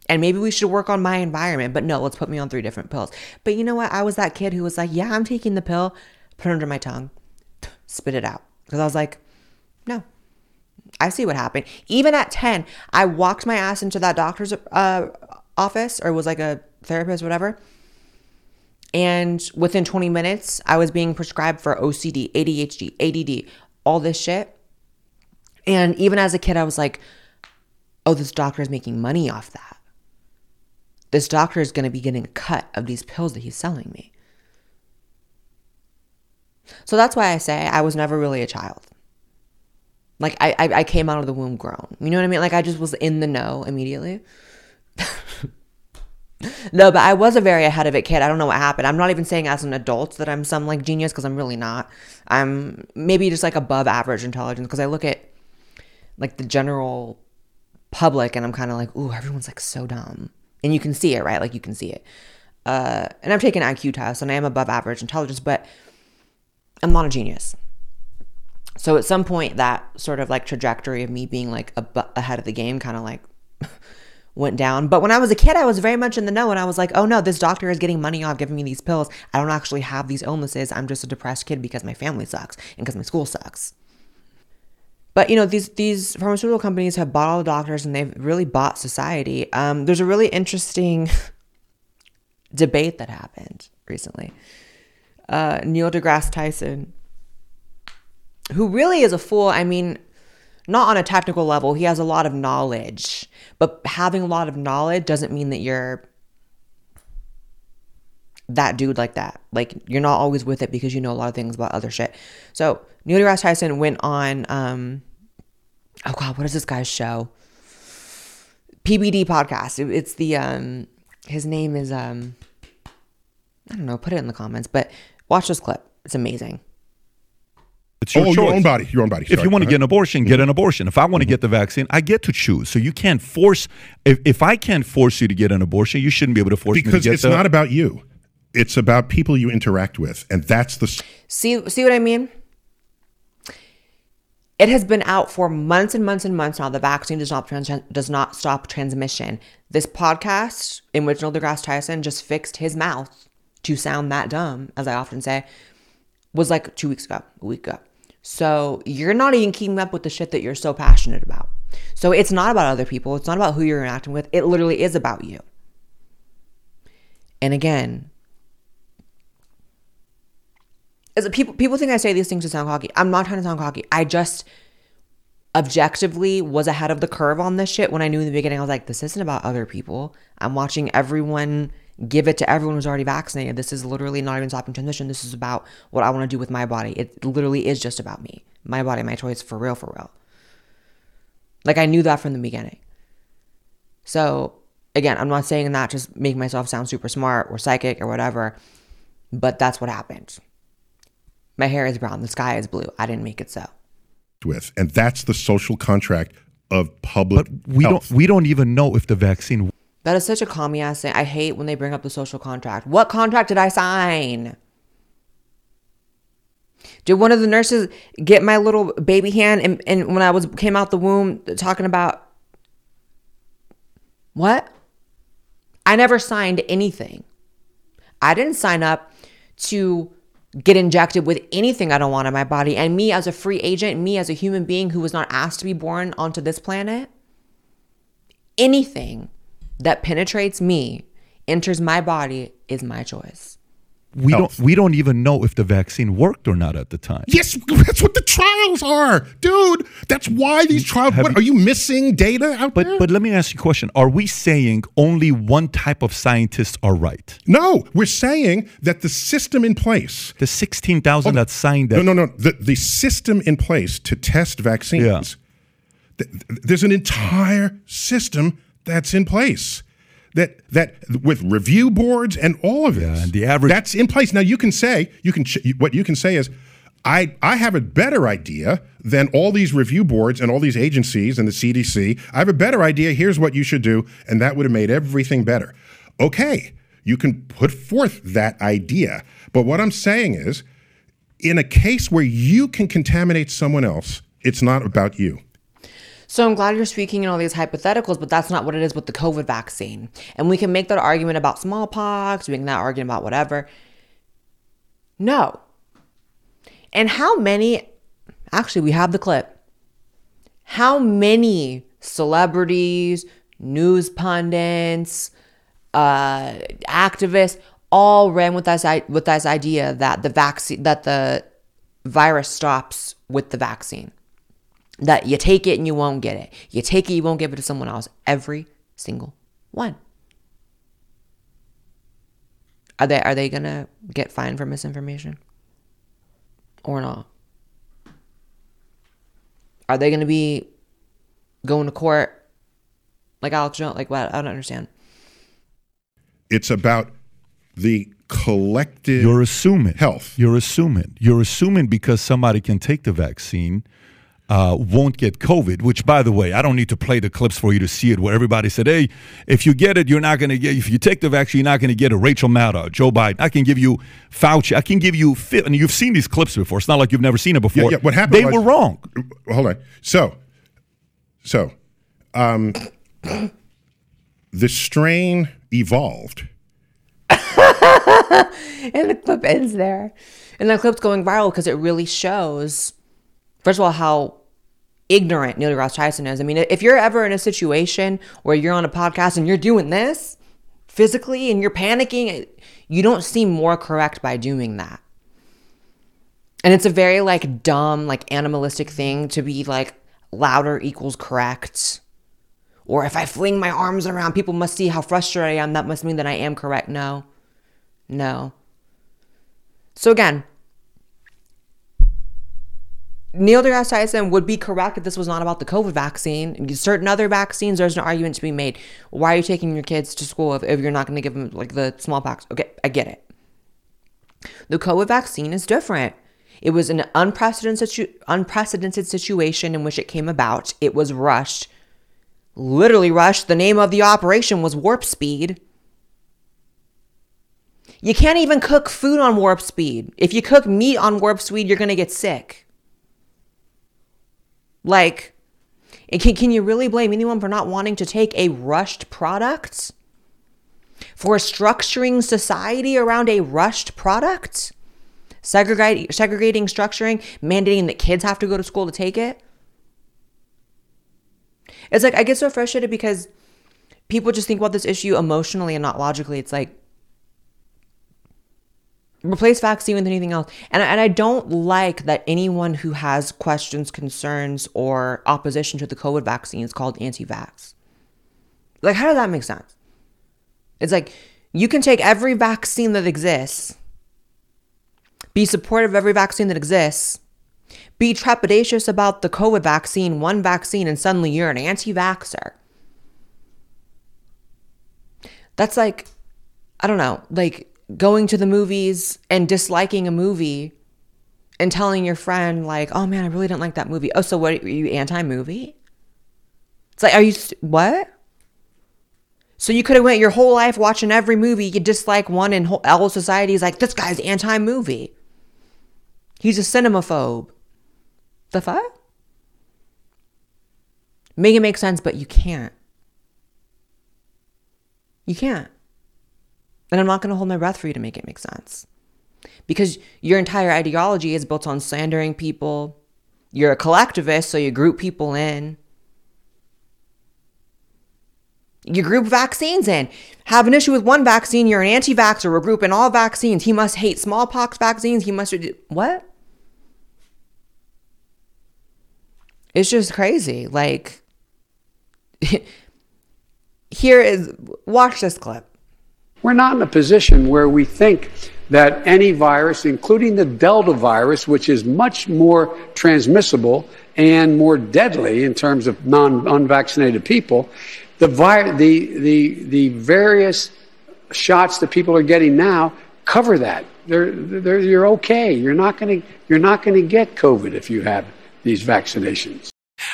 and maybe we should work on my environment, but no, let's put me on three different pills. But you know what? I was that kid who was like, yeah, I'm taking the pill, put it under my tongue, spit it out. Because I was like, no, I see what happened. Even at 10, I walked my ass into that doctor's uh, office or was like a therapist, whatever. And within 20 minutes, I was being prescribed for OCD, ADHD, ADD, all this shit. And even as a kid, I was like, oh, this doctor is making money off that this doctor is going to be getting a cut of these pills that he's selling me. So that's why I say I was never really a child. Like I, I, I came out of the womb grown. You know what I mean? Like I just was in the know immediately. no, but I was a very ahead of it kid. I don't know what happened. I'm not even saying as an adult that I'm some like genius because I'm really not. I'm maybe just like above average intelligence because I look at like the general public and I'm kind of like, ooh, everyone's like so dumb and you can see it, right? Like you can see it. Uh, and I've taken IQ tests and I am above average intelligence, but I'm not a genius. So at some point, that sort of like trajectory of me being like a, ahead of the game kind of like went down. But when I was a kid, I was very much in the know and I was like, oh no, this doctor is getting money off giving me these pills. I don't actually have these illnesses. I'm just a depressed kid because my family sucks and because my school sucks. But you know these these pharmaceutical companies have bought all the doctors and they've really bought society. Um, there's a really interesting debate that happened recently. Uh, Neil deGrasse Tyson, who really is a fool. I mean, not on a technical level. He has a lot of knowledge, but having a lot of knowledge doesn't mean that you're that dude like that. Like you're not always with it because you know a lot of things about other shit. So Neil deGrasse Tyson went on um oh god, what is this guy's show? PBD podcast. It- It's the um his name is um I don't know, put it in the comments, but watch this clip. It's amazing. It's your oh, your own body. Your own body. If you want to get an abortion, get an abortion. If I want to get the vaccine, I get to choose. So you can't force. If, if I can't force you to get an abortion, you shouldn't be able to force me to get. because it's the. not about you. It's about people you interact with, and that's the. See see what I mean? It has been out for months and months and months now. The vaccine does not trans- does not stop transmission. This podcast, in which Neil deGrasse Tyson just fixed his mouth to sound that dumb, as I often say, was like two weeks ago, a week ago. So you're not even keeping up with the shit that you're so passionate about. So it's not about other people. It's not about who you're interacting with. It literally is about you. And again, is people people think I say these things to sound cocky. I'm not trying to sound cocky. I just objectively was ahead of the curve on this shit when I knew in the beginning I was like, this isn't about other people. I'm watching everyone give it to everyone who's already vaccinated. This is literally not even stopping transmission. This is about what I want to do with my body. It literally is just about me. My body, my choice for real, for real. Like I knew that from the beginning. So again, I'm not saying that just make myself sound super smart or psychic or whatever, but that's what happened. My hair is brown. The sky is blue. I didn't make it so. with, and that's the social contract of public. But we health. don't. We don't even know if the vaccine. That is such a commie ass thing. I hate when they bring up the social contract. What contract did I sign? Did one of the nurses get my little baby hand and, and when I was came out the womb talking about what? I never signed anything. I didn't sign up to get injected with anything I don't want in my body. And me as a free agent, me as a human being who was not asked to be born onto this planet, anything that penetrates me, enters my body, is my choice. We Health. don't. We don't even know if the vaccine worked or not at the time. Yes, that's what the trials are, dude. That's why these trials. Have What you- are you missing data out But there? but let me ask you a question. Are we saying only one type of scientists are right? no, we're saying that the system in place. The sixteen thousand oh, that signed that. No, no, no. The the system in place to test vaccines. th- th- there's an entire system that's in place. That that with review boards and all of this. and the average- that's in place. Now you can say you can ch- what you can say is. I, I have a better idea than all these review boards and all these agencies and the CDC. I have a better idea. Here's what you should do. And that would have made everything better. Okay, you can put forth that idea. But what I'm saying is, in a case where you can contaminate someone else, it's not about you. So I'm glad you're speaking in all these hypotheticals, but that's not what it is with the COVID vaccine. And we can make that argument about smallpox, we can that argument about whatever. No. And how many actually we have the clip. How many celebrities, news pundits, uh, activists all ran with this with this idea that the vaccine that the virus stops with the vaccine that you take it and you won't get it. You take it, you won't give it to someone else. Every single one. Are they are they gonna get fined for misinformation? Or not? Are they gonna be going to court like Alex Jones? Like what? I don't understand. It's about the collective You're assuming health. You're assuming. You're assuming because somebody can take the vaccine, uh, won't get COVID. Which, by the way, I don't need to play the clips for you to see it. Where everybody said, "Hey, if you get it, you're not going to get. If you take the vaccine, you're not going to get it." Rachel Maddow, Joe Biden. I can give you Fauci. I can give you. Fi- and you've seen these clips before. It's not like you've never seen it before. yeah, what happened They was- were wrong. Hold on. So, so, um, the strain evolved. And the clip ends there. And the clip's going viral because it really shows, first of all, how ignorant Neil deGrasse Tyson is. I mean, if you're ever in a situation where you're on a podcast and you're doing this physically and you're panicking, you don't seem more correct by doing that. And it's a very like dumb, like animalistic thing to be like louder equals correct. Or if I fling my arms around, people must see how frustrated I am. That must mean that I am correct. No. No. So again, Neil deGrasse Tyson would be correct if this was not about the COVID vaccine. Certain other vaccines, there's an argument to be made. Why are you taking your kids to school if, if you're not going to give them like the smallpox? Okay, I get it. The COVID vaccine is different. It was an unprecedented situ- unprecedented situation in which it came about. It was rushed, literally rushed. The name of the operation was Warp Speed. You can't even cook food on warp speed. If you cook meat on warp speed, you're going to get sick. Like, can, can you really blame anyone for not wanting to take a rushed product? For structuring society around a rushed product? Segregating, segregating, structuring, mandating that kids have to go to school to take it? It's like, I get so frustrated because people just think about this issue emotionally and not logically. It's like, replace vaccine with anything else. And, and I don't like that anyone who has questions, concerns, or opposition to the COVID vaccine is called anti vax. Like, how does that make sense? It's like you can take every vaccine that exists, be supportive of every vaccine that exists, be trepidatious about the COVID vaccine, one vaccine, and suddenly you're an anti-vaxer. That's like, I don't know, like going to the movies and disliking a movie and telling your friend like, "Oh man, I really didn't like that movie." Oh, so what are you anti-movie? It's like, are you what? So you could have went your whole life watching every movie you dislike one, and whole, all society is like, "This guy's anti-movie. He's a cinemaphobe." The fuck? Make it make sense, but you can't. You can't. And I'm not going to hold my breath for you to make it make sense. Because your entire ideology is built on slandering people. You're a collectivist, so you group people in. You group vaccines in. Have an issue with one vaccine, you're an anti vaxxer. We're grouping all vaccines. He must hate smallpox vaccines. He must. What? It's just crazy. Like, here is. Watch this clip. We're not in a position where we think that any virus, including the Delta virus, which is much more transmissible and more deadly in terms of non unvaccinated people, the, vi- the, the, the various shots that people are getting now cover that. They're, they're, you're okay. You're not going to you're not going to get COVID if you have these vaccinations.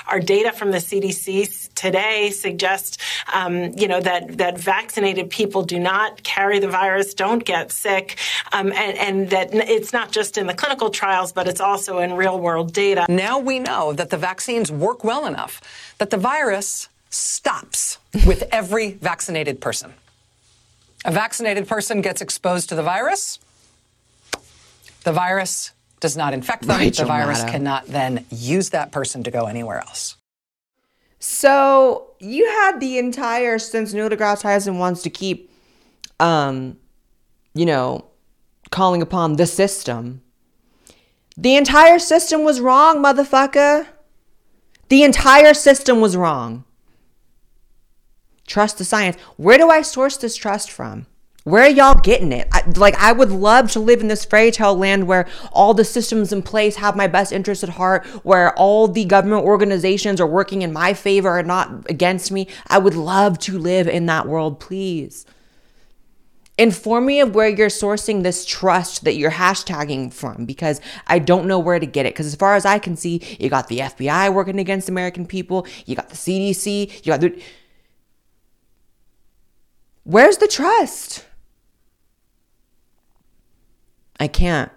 Our data from the CDC today suggests, um, you know, that that vaccinated people do not carry the virus, don't get sick, um, and, and that it's not just in the clinical trials, but it's also in real world data. Now we know that the vaccines work well enough that the virus stops with every vaccinated person. A vaccinated person gets exposed to the virus. The virus does not infect them. Rachel the virus Maddow. cannot then use that person to go anywhere else. So you had the entire since Neil deGrasse Tyson wants to keep, um, you know, calling upon the system. The entire system was wrong, motherfucker. The entire system was wrong. Trust the science. Where do I source this trust from? Where are y'all getting it? I, like, I would love to live in this fairy tale land where all the systems in place have my best interest at heart, where all the government organizations are working in my favor and not against me. I would love to live in that world, please. Inform me of where you're sourcing this trust that you're hashtagging from because I don't know where to get it. Because as far as I can see, you got the FBI working against American people, you got the CDC, you got the. Where's the trust? I can't.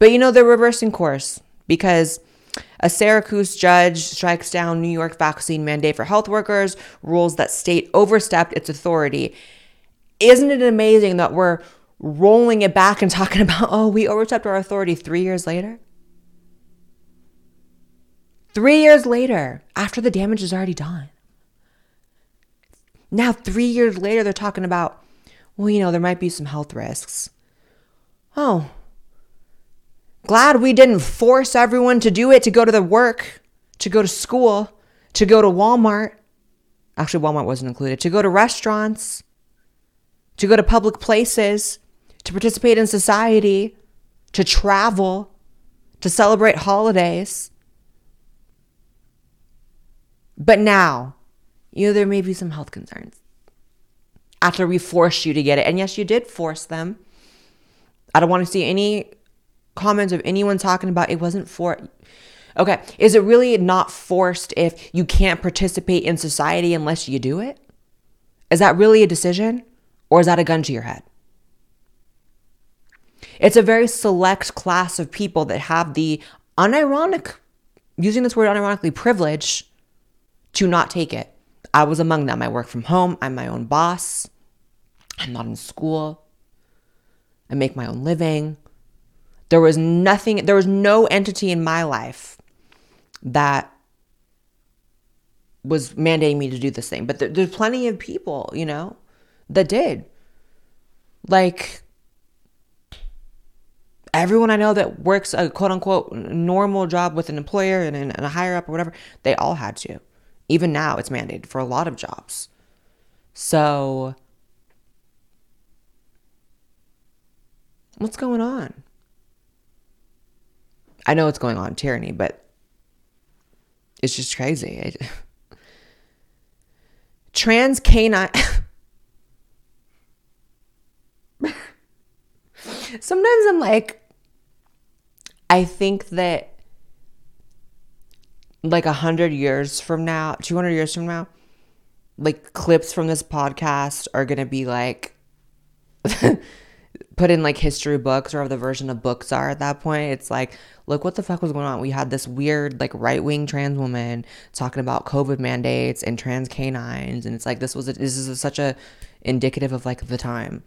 But you know, they're reversing course because a Syracuse judge strikes down New York vaccine mandate for health workers, rules that state overstepped its authority. Isn't it amazing that we're rolling it back and talking about, oh, we overstepped our authority three years later? Three years later, after the damage is already done. Now, three years later, they're talking about, well, you know, there might be some health risks. Oh, glad we didn't force everyone to do it, to go to the work, to go to school, to go to Walmart. Actually, Walmart wasn't included. To go to restaurants, to go to public places, to participate in society, to travel, to celebrate holidays. But now, you know, there may be some health concerns after we forced you to get it. And yes, you did force them. I don't want to see any comments of anyone talking about it wasn't for. Okay, is it really not forced if you can't participate in society unless you do it? Is that really a decision? Or is that a gun to your head? It's a very select class of people that have the unironic, using this word unironically, privilege to not take it. I was among them. I work from home. I'm my own boss. I'm not in school. I make my own living. There was nothing, there was no entity in my life that was mandating me to do this thing. But there, there's plenty of people, you know, that did. Like, everyone I know that works a quote unquote normal job with an employer and, and a higher up or whatever, they all had to. Even now, it's mandated for a lot of jobs. So, what's going on? I know what's going on, tyranny, but it's just crazy. It, trans canine. Sometimes I'm like, I think that like a hundred years from now, 200 years from now, like clips from this podcast are to be like put in like history books or the version of books are at that point. It's like, look what the fuck was going on. We had this weird like right wing trans woman talking about COVID mandates and trans canines, and it's like this was a, this is a, such a indicative of like the time.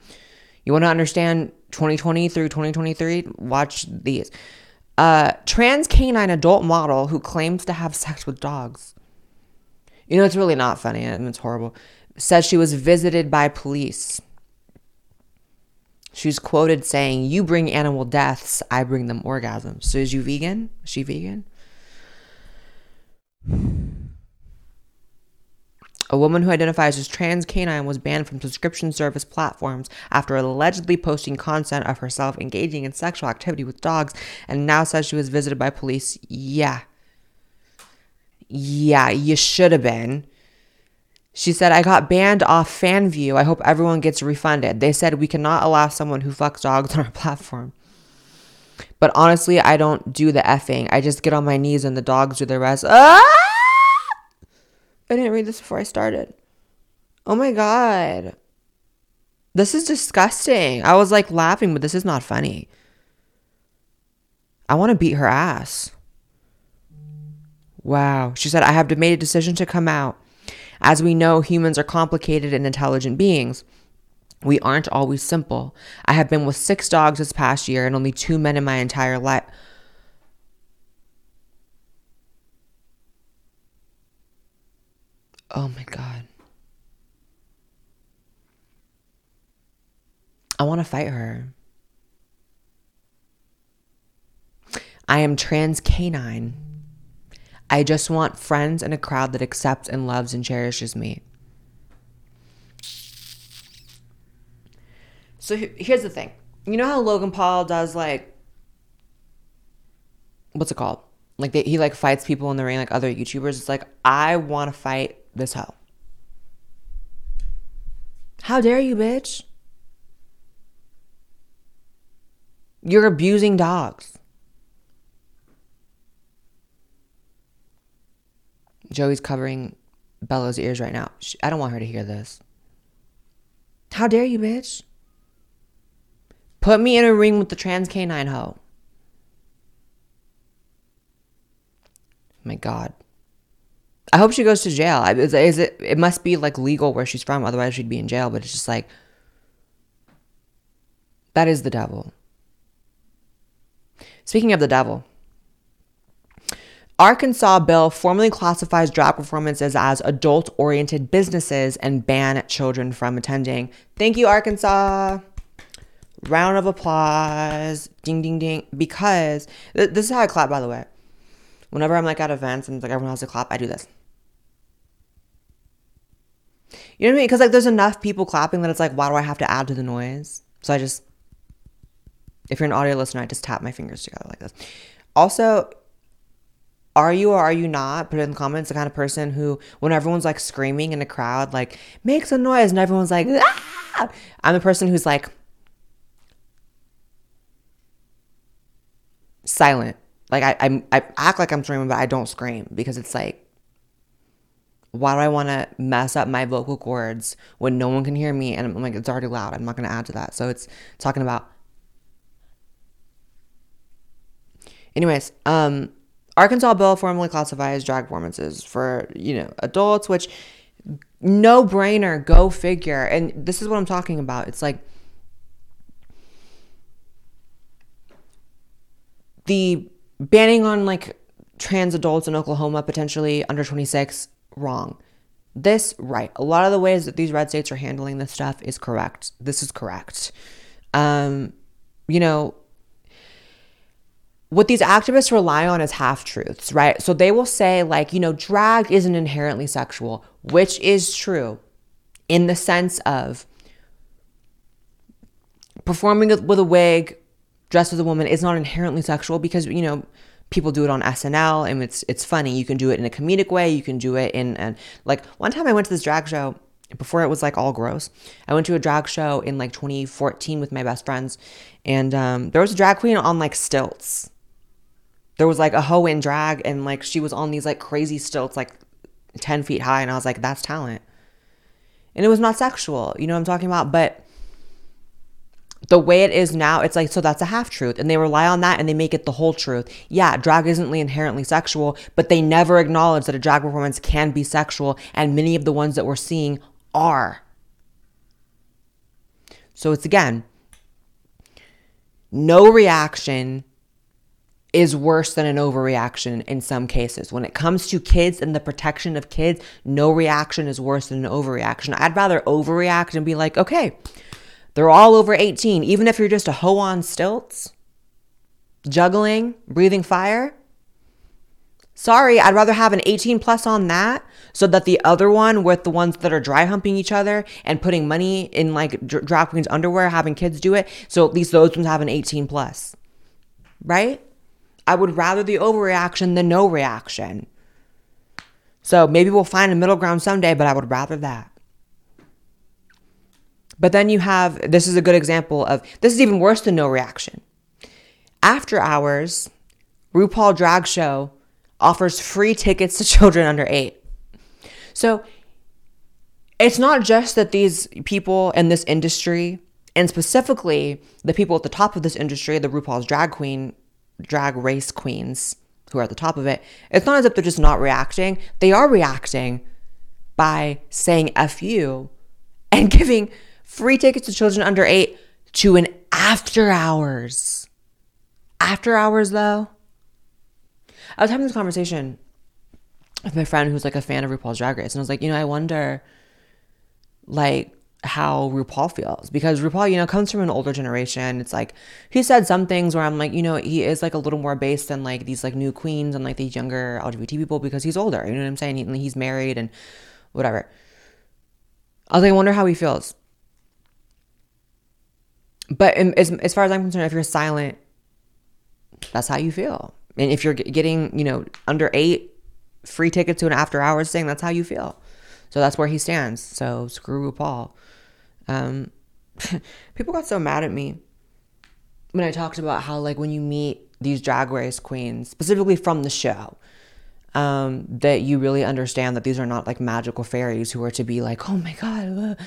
You want to understand 2020 through 2023? Watch these. Uh, trans canine adult model who claims to have sex with dogs. You know, it's really not funny and it's horrible. Says she was visited by police. She's quoted saying, You bring animal deaths, I bring them orgasms. So is you vegan? Is she vegan? A woman who identifies as trans canine was banned from subscription service platforms after allegedly posting content of herself engaging in sexual activity with dogs and now says she was visited by police. Yeah. Yeah, you should have been. She said, I got banned off FanVue. I hope everyone gets refunded. They said we cannot allow someone who fucks dogs on our platform. But honestly, I don't do the effing. I just get on my knees and the dogs do the rest. Ah! I didn't read this before I started. Oh my God. This is disgusting. I was like laughing, but this is not funny. I want to beat her ass. Wow. She said, I have made a decision to come out. As we know, humans are complicated and intelligent beings. We aren't always simple. I have been with six dogs this past year and only two men in my entire life. Oh my God. I want to fight her. I am trans canine. I just want friends and a crowd that accepts and loves and cherishes me. So here's the thing. You know how Logan Paul does like what's it called? Like they, he like fights people in the ring like other YouTubers. It's like I want to fight this hoe. How dare you, bitch? You're abusing dogs. Joey's covering Bella's ears right now. I don't want her to hear this. How dare you, bitch? Put me in a ring with the trans canine hoe. My God. I hope she goes to jail. Is, is it? It must be like legal where she's from. Otherwise, she'd be in jail. But it's just like that is the devil. Speaking of the devil, Arkansas bill formally classifies drag performances as adult oriented businesses and ban children from attending. Thank you, Arkansas. Round of applause. Ding, ding, ding. Because th- this is how I clap, by the way. Whenever I'm like at events and like everyone has to clap, I do this. You know what I mean? Because like there's enough people clapping that it's like, why do I have to add to the noise? So I just, if you're an audio listener, I just tap my fingers together like this. Also, are you or are you not? Put it in the comments. The kind of person who, when everyone's like screaming in a crowd, like makes a noise and everyone's like, ah! I'm the person who's like silent. Like I, I, I act like I'm screaming, but I don't scream because it's like, why do I want to mess up my vocal cords when no one can hear me? And I'm like, it's already loud. I'm not going to add to that. So it's talking about. Anyways, um, Arkansas bill formally classifies drag performances for, you know, adults, which no brainer, go figure. And this is what I'm talking about. It's like the banning on like trans adults in Oklahoma, potentially under 26, wrong. This, right. A lot of the ways that these red states are handling this stuff is correct. This is correct. Um, you know, what these activists rely on is half truths, right? So they will say, like, you know, drag isn't inherently sexual, which is true in the sense of performing with a wig, dressed as a woman, is not inherently sexual because, you know, people do it on SNL and it's it's funny. You can do it in a comedic way. You can do it in and like one time I went to this drag show before it was like all gross. I went to a drag show in like 2014 with my best friends, and um, there was a drag queen on like stilts there was like a hoe in drag and like she was on these like crazy stilts like 10 feet high and i was like that's talent. And it was not sexual you know what i'm talking about? But the way it is now it's like so that's a half truth and they rely on that and they make it the whole truth. Yeah drag isn't inherently sexual but they never acknowledge that a drag performance can be sexual and many of the ones that we're seeing are. So it's again no reaction is worse than an overreaction in some cases. When it comes to kids and the protection of kids, no reaction is worse than an overreaction. I'd rather overreact and be like, okay, they're all over 18, even if you're just a hoe on stilts, juggling, breathing fire. Sorry, I'd rather have an 18 plus on that so that the other one with the ones that are dry humping each other and putting money in like drag queens underwear, having kids do it. So at least those ones have an 18 plus, right? I would rather the overreaction than no reaction. So maybe we'll find a middle ground someday, but I would rather that. But then you have this is a good example of this is even worse than no reaction. After hours, RuPaul Drag Show offers free tickets to children under eight. So it's not just that these people in this industry, and specifically the people at the top of this industry, the RuPaul's drag queen drag race queens who are at the top of it, it's not as if they're just not reacting. They are reacting by saying F you and giving free tickets to children under eight to an after hours. After hours, though, I was having this conversation with my friend who's like a fan of RuPaul's Drag Race, and I was like, you know, I wonder, like, how RuPaul feels because RuPaul, you know, comes from an older generation. It's like he said some things where I'm like, you know, he is like a little more based than like these like new queens and like these younger LGBT people because he's older. You know what I'm saying? He, he's married and whatever. I was like, I wonder how he feels. But in, as, as far as I'm concerned, if you're silent, that's how you feel. And if you're getting, you know, under eight free tickets to an after hours thing, that's how you feel. So that's where he stands. So screw RuPaul. Um, people got so mad at me when I talked about how, like, when you meet these drag race queens, specifically from the show, um, that you really understand that these are not like magical fairies who are to be like, oh my God,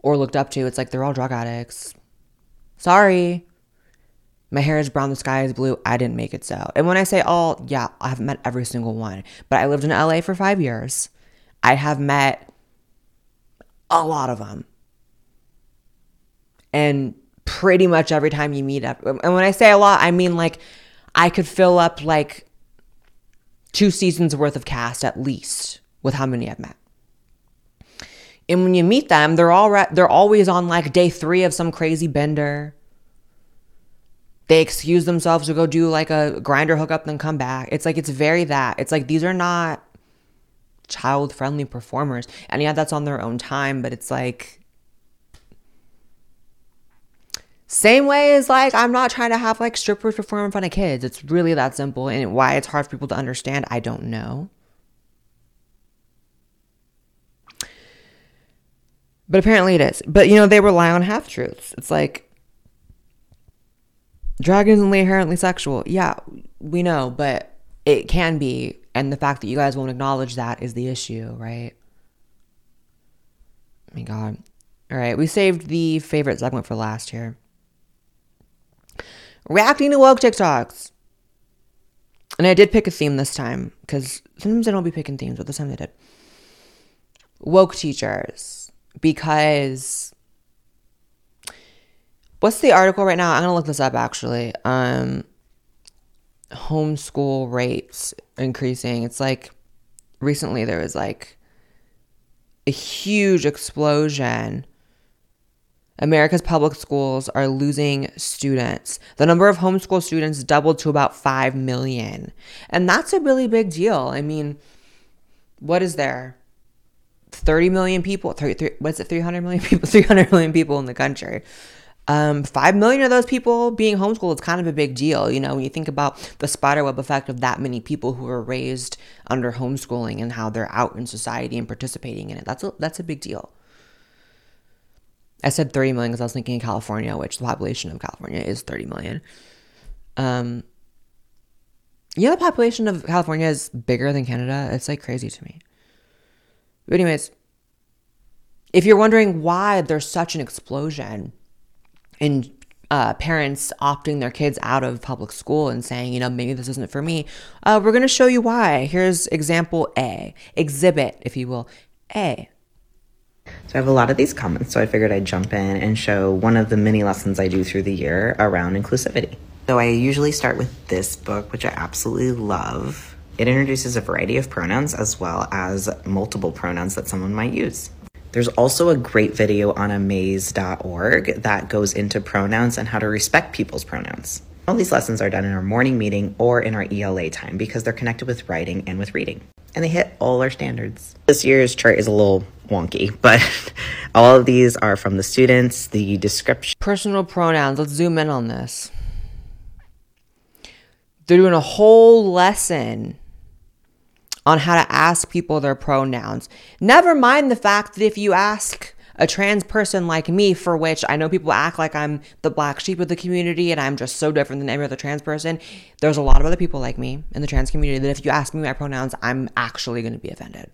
or looked up to. It's like they're all drug addicts. Sorry. My hair is brown, the sky is blue. I didn't make it so. And when I say all, yeah, I haven't met every single one, but I lived in LA for five years. I have met a lot of them and pretty much every time you meet up and when i say a lot i mean like i could fill up like two seasons worth of cast at least with how many i've met and when you meet them they're all re- they're always on like day three of some crazy bender They excuse themselves to go do like a Grindr hookup, then come back. It's like, it's very that. It's like, these are not child friendly performers. And yeah, that's on their own time, but it's like, same way as like, I'm not trying to have like strippers perform in front of kids. It's really that simple. And why it's hard for people to understand, I don't know. But apparently it is. But you know, they rely on half truths. It's like drag isn't inherently sexual. Yeah, we know, but it can be. And the fact that you guys won't acknowledge that is the issue, right? Oh my God. All right, we saved the favorite segment for last here. Reacting to woke TikToks. And I did pick a theme this time because sometimes I don't be picking themes, but this time I did. Woke teachers because what's the article right now? I'm gonna look this up actually. Um, homeschool rates increasing. It's like recently there was like a huge explosion. America's public schools are losing students. The number of homeschool students doubled to about 5 million. And that's a really big deal. I mean, what is there? 30 million people, 30, what's it, 300 million people, 300 million people in the country. Um, 5 million of those people being homeschooled is kind of a big deal. You know, when you think about the spiderweb effect of that many people who are raised under homeschooling and how they're out in society and participating in it, that's a, that's a big deal. I said 30 million because I was thinking California, which the population of California is 30 million. Um, yeah, the population of California is bigger than Canada. It's like crazy to me. But anyways, if you're wondering why there's such an explosion in uh, parents opting their kids out of public school and saying, you know, maybe this isn't for me, uh, we're going to show you why. Here's example A, exhibit, if you will, A. So I have a lot of these comments, so I figured I'd jump in and show one of the many lessons I do through the year around inclusivity. So I usually start with this book, which I absolutely love. It introduces a variety of pronouns as well as multiple pronouns that someone might use. There's also a great video on amaze.org that goes into pronouns and how to respect people's pronouns. All these lessons are done in our morning meeting or in our ELA time because they're connected with writing and with reading. And they hit all our standards. This year's chart is a little wonky, but all of these are from the students, the description. Personal pronouns. Let's zoom in on this. They're doing a whole lesson on how to ask people their pronouns. Never mind the fact that if you ask a trans person like me, for which I know people act like I'm the black sheep of the community and I'm just so different than every other trans person, there's a lot of other people like me in the trans community that if you ask me my pronouns, I'm actually going to be offended.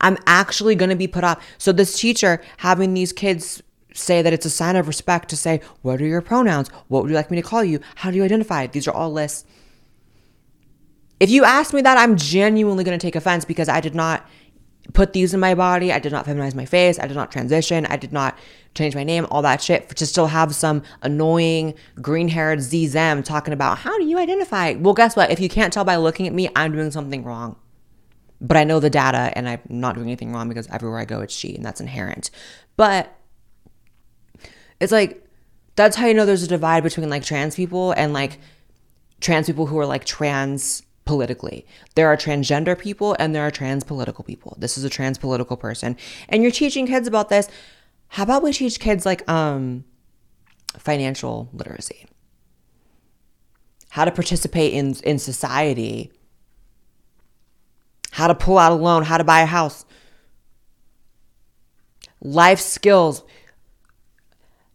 I'm actually going to be put off. So, this teacher having these kids say that it's a sign of respect to say, What are your pronouns? What would you like me to call you? How do you identify? These are all lists if you ask me that, I'm genuinely going to take offense because I did not put these in my body. I did not feminize my face. I did not transition. I did not change my name, all that shit, to still have some annoying green haired ZZM talking about how do you identify? Well, guess what? If you can't tell by looking at me, I'm doing something wrong. But I know the data and I'm not doing anything wrong because everywhere I go, it's she, and that's inherent. But it's like, that's how you know there's a divide between like trans people and like trans people who are like trans politically. There are transgender people and there are trans political people. This is a trans political person. And you're teaching kids about this. How about we teach kids like um financial literacy? How to participate in in society. How to pull out a loan, how to buy a house. Life skills.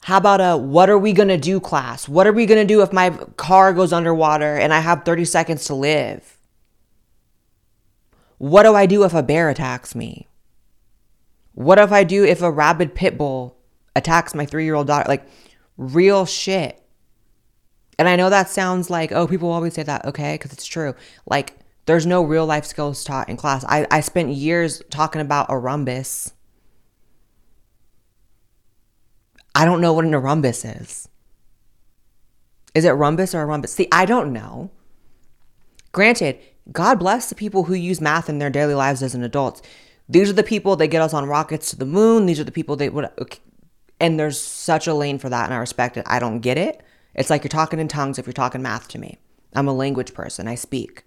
How about a what are we going to do class? What are we going to do if my car goes underwater and I have 30 seconds to live? What do I do if a bear attacks me? What if I do if a rabid pit bull attacks my three year old daughter? Like, real shit. And I know that sounds like, oh, people always say that, okay, because it's true. Like, there's no real life skills taught in class. I, I spent years talking about a rhombus I don't know what an rhombus is. Is it rhombus or a rhombus? See, I don't know. Granted, God bless the people who use math in their daily lives as an adult. These are the people that get us on rockets to the moon. These are the people that would. And there's such a lane for that, and I respect it. I don't get it. It's like you're talking in tongues if you're talking math to me. I'm a language person. I speak,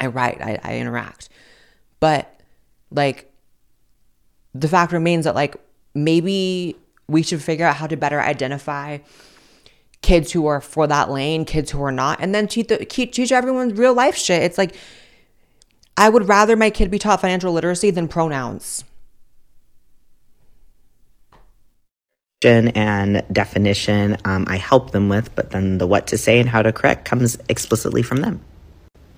I write, I, I interact. But like, the fact remains that like maybe we should figure out how to better identify kids who are for that lane, kids who are not, and then teach, the, teach everyone's real life shit. It's like, I would rather my kid be taught financial literacy than pronouns. and definition um, I help them with, but then the what to say and how to correct comes explicitly from them.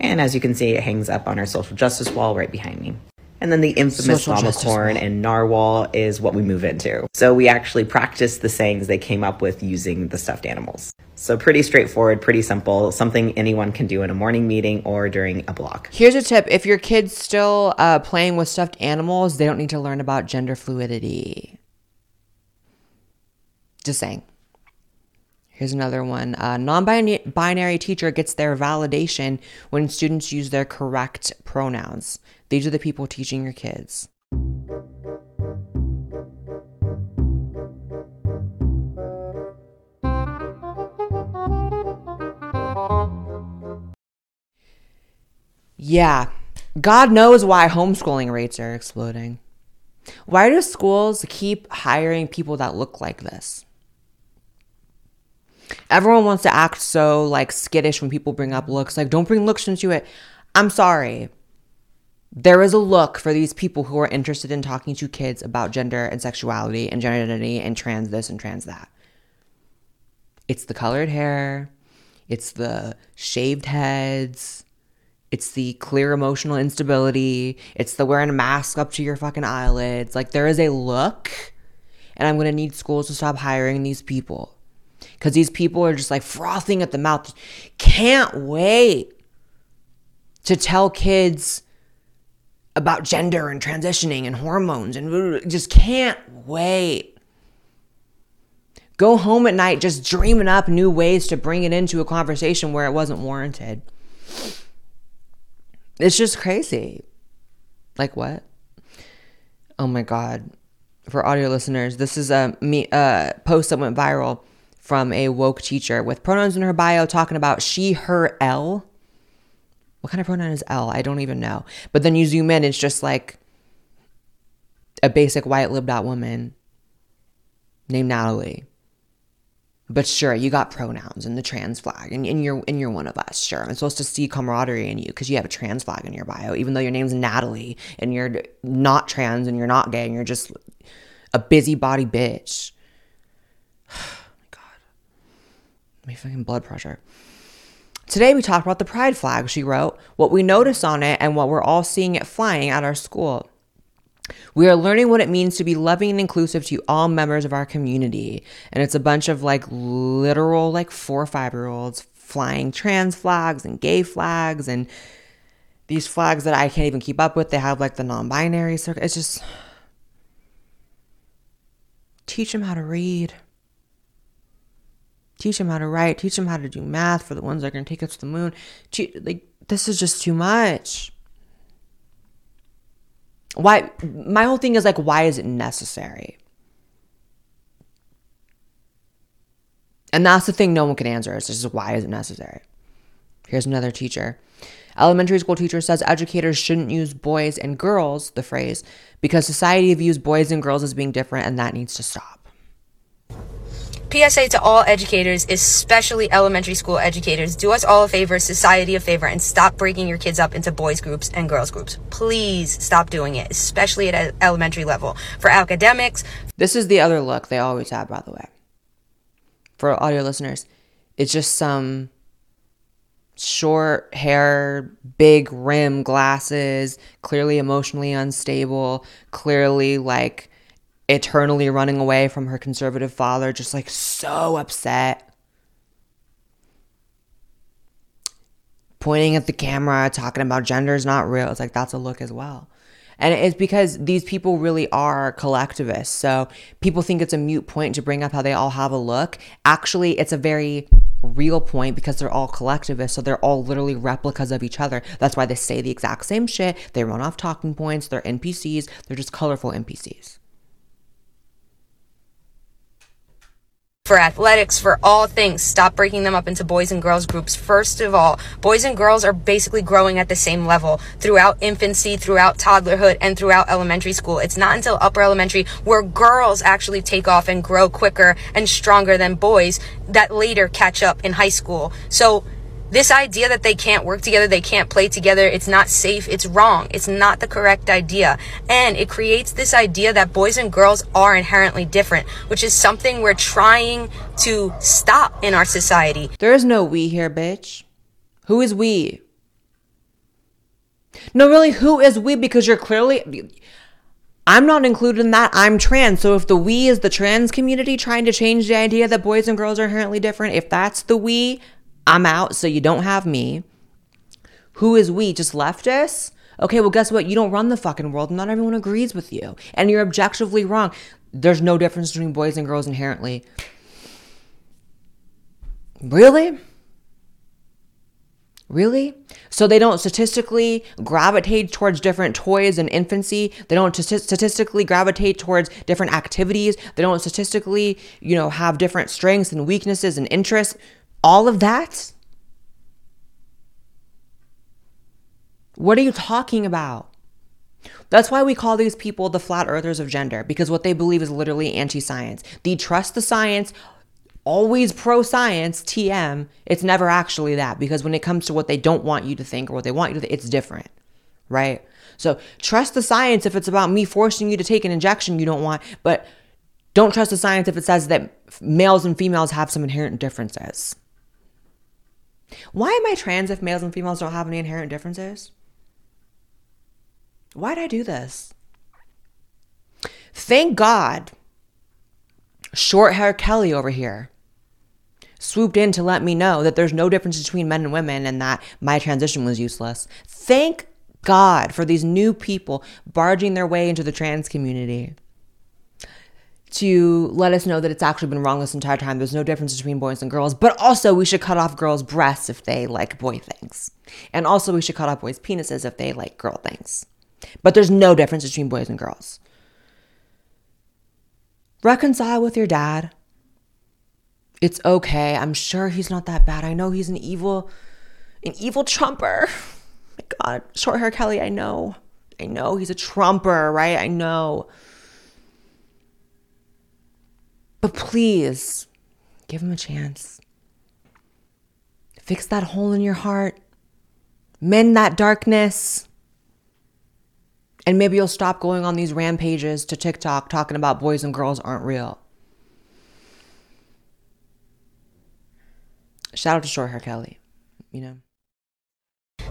And as you can see, it hangs up on our social justice wall right behind me. And then the infamous corn and narwhal is what we move into. So we actually practice the sayings they came up with using the stuffed animals. So pretty straightforward, pretty simple, something anyone can do in a morning meeting or during a block. Here's a tip if your kid's still uh, playing with stuffed animals, they don't need to learn about gender fluidity. Just saying. Here's another one. A non binary teacher gets their validation when students use their correct pronouns. These are the people teaching your kids. Yeah, God knows why homeschooling rates are exploding. Why do schools keep hiring people that look like this? Everyone wants to act so like skittish when people bring up looks. Like, don't bring looks into it. I'm sorry. There is a look for these people who are interested in talking to kids about gender and sexuality and gender identity and trans this and trans that. It's the colored hair, it's the shaved heads, it's the clear emotional instability, it's the wearing a mask up to your fucking eyelids. Like, there is a look, and I'm gonna need schools to stop hiring these people because these people are just like frothing at the mouth. Can't wait to tell kids about gender and transitioning and hormones and just can't wait. Go home at night just dreaming up new ways to bring it into a conversation where it wasn't warranted. It's just crazy. Like what? Oh my god. For audio listeners, this is a me uh post that went viral from a woke teacher with pronouns in her bio talking about she, her, L. What kind of pronoun is L? I don't even know. But then you zoom in, it's just like a basic white libbed out woman named Natalie. But sure, you got pronouns and the trans flag, and, and you're and you're one of us. Sure, I'm supposed to see camaraderie in you because you have a trans flag in your bio, even though your name's Natalie and you're not trans and you're not gay and you're just a busybody bitch. My fucking blood pressure. Today we talked about the pride flag, she wrote, what we notice on it and what we're all seeing it flying at our school. We are learning what it means to be loving and inclusive to all members of our community. And it's a bunch of like literal, like four or five year olds flying trans flags and gay flags and these flags that I can't even keep up with. They have like the non binary circle. It's just teach them how to read teach them how to write, teach them how to do math for the ones that are going to take us to the moon. like this is just too much. Why my whole thing is like why is it necessary? And that's the thing no one can answer. It's just why is it necessary? Here's another teacher. Elementary school teacher says educators shouldn't use boys and girls, the phrase, because society views boys and girls as being different and that needs to stop. PSA to all educators, especially elementary school educators, do us all a favor, society a favor, and stop breaking your kids up into boys groups and girls groups. Please stop doing it, especially at elementary level. For academics. This is the other look they always have, by the way. For audio listeners, it's just some short hair, big rim glasses, clearly emotionally unstable, clearly like eternally running away from her conservative father, just like so upset. Pointing at the camera, talking about gender is not real. It's like that's a look as well. And it's because these people really are collectivists. So people think it's a mute point to bring up how they all have a look. Actually, it's a very real point because they're all collectivists. So they're all literally replicas of each other. That's why they say the exact same shit. They run off talking points. They're NPCs. They're just colorful NPCs. For athletics, for all things. Stop breaking them up into boys and girls groups. First of all, boys and girls are basically growing at the same level throughout infancy, throughout toddlerhood, and throughout elementary school. It's not until upper elementary where girls actually take off and grow quicker and stronger than boys that later catch up in high school. So this idea that they can't work together, they can't play together, it's not safe, it's wrong. It's not the correct idea. And it creates this idea that boys and girls are inherently different, which is something we're trying to stop in our society. There is no we here, bitch. Who is we? No, really, who is we? Because you're clearly. I'm not included in that. I'm trans. So if the we is the trans community trying to change the idea that boys and girls are inherently different, if that's the we, I'm out, so you don't have me. Who is we? Just leftists? Okay, well, guess what? You don't run the fucking world. Not everyone agrees with you. And you're objectively wrong. There's no difference between boys and girls inherently. Really? Really? So they don't statistically gravitate towards different toys in infancy. They don't t- statistically gravitate towards different activities. They don't statistically, you know, have different strengths and weaknesses and interests all of that? What are you talking about? That's why we call these people the flat earthers of gender, because what they believe is literally anti science. They trust the science, always pro science, TM. It's never actually that, because when it comes to what they don't want you to think or what they want you to think, it's different, right? So trust the science if it's about me forcing you to take an injection you don't want, but don't trust the science if it says that males and females have some inherent differences. Why am I trans if males and females don't have any inherent differences? Why'd I do this? Thank God, short hair Kelly over here swooped in to let me know that there's no difference between men and women and that my transition was useless. Thank God for these new people barging their way into the trans community to let us know that it's actually been wrong this entire time. There's no difference between boys and girls, but also we should cut off girls' breasts if they like boy things. And also we should cut off boys' penises if they like girl things. But there's no difference between boys and girls. Reconcile with your dad. It's okay. I'm sure he's not that bad. I know he's an evil, an evil trumper. My God, short hair Kelly, I know. I know he's a trumper, right? I know. But please, give him a chance. Fix that hole in your heart. Mend that darkness. And maybe you'll stop going on these rampages to TikTok talking about boys and girls aren't real. Shout out to Short Hair Kelly, you know.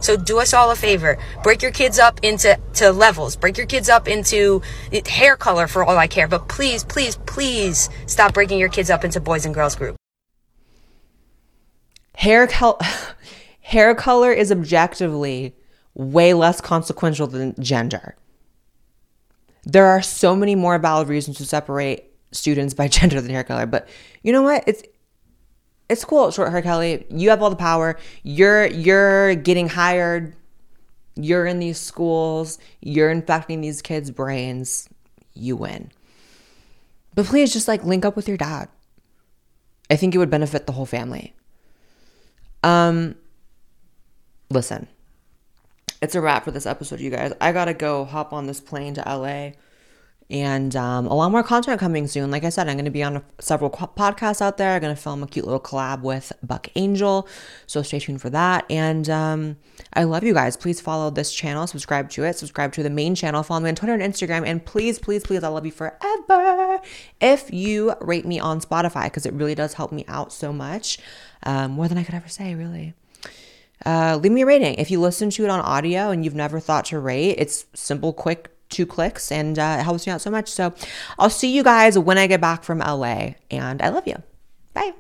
So do us all a favor. Break your kids up into to levels. Break your kids up into hair color for all I care. But please, please, please stop breaking your kids up into boys and girls group. Hair color hair color is objectively way less consequential than gender. There are so many more valid reasons to separate students by gender than hair color, but you know what? It's it's cool, short hair Kelly. You have all the power. You're you're getting hired. You're in these schools. You're infecting these kids' brains. You win. But please just like link up with your dad. I think it would benefit the whole family. Um listen. It's a wrap for this episode, you guys. I gotta go hop on this plane to LA and um, a lot more content coming soon. Like I said, I'm going to be on a, several podcasts out there. I'm going to film a cute little collab with Buck Angel. So stay tuned for that. And um, I love you guys. Please follow this channel, subscribe to it, subscribe to the main channel, follow me on Twitter and Instagram. And please, please, please, I love you forever. If you rate me on Spotify, because it really does help me out so much, um, more than I could ever say, really. Uh, leave me a rating. If you listen to it on audio and you've never thought to rate, it's simple, quick two clicks and uh, it helps me out so much. So I'll see you guys when I get back from LA and I love you. Bye.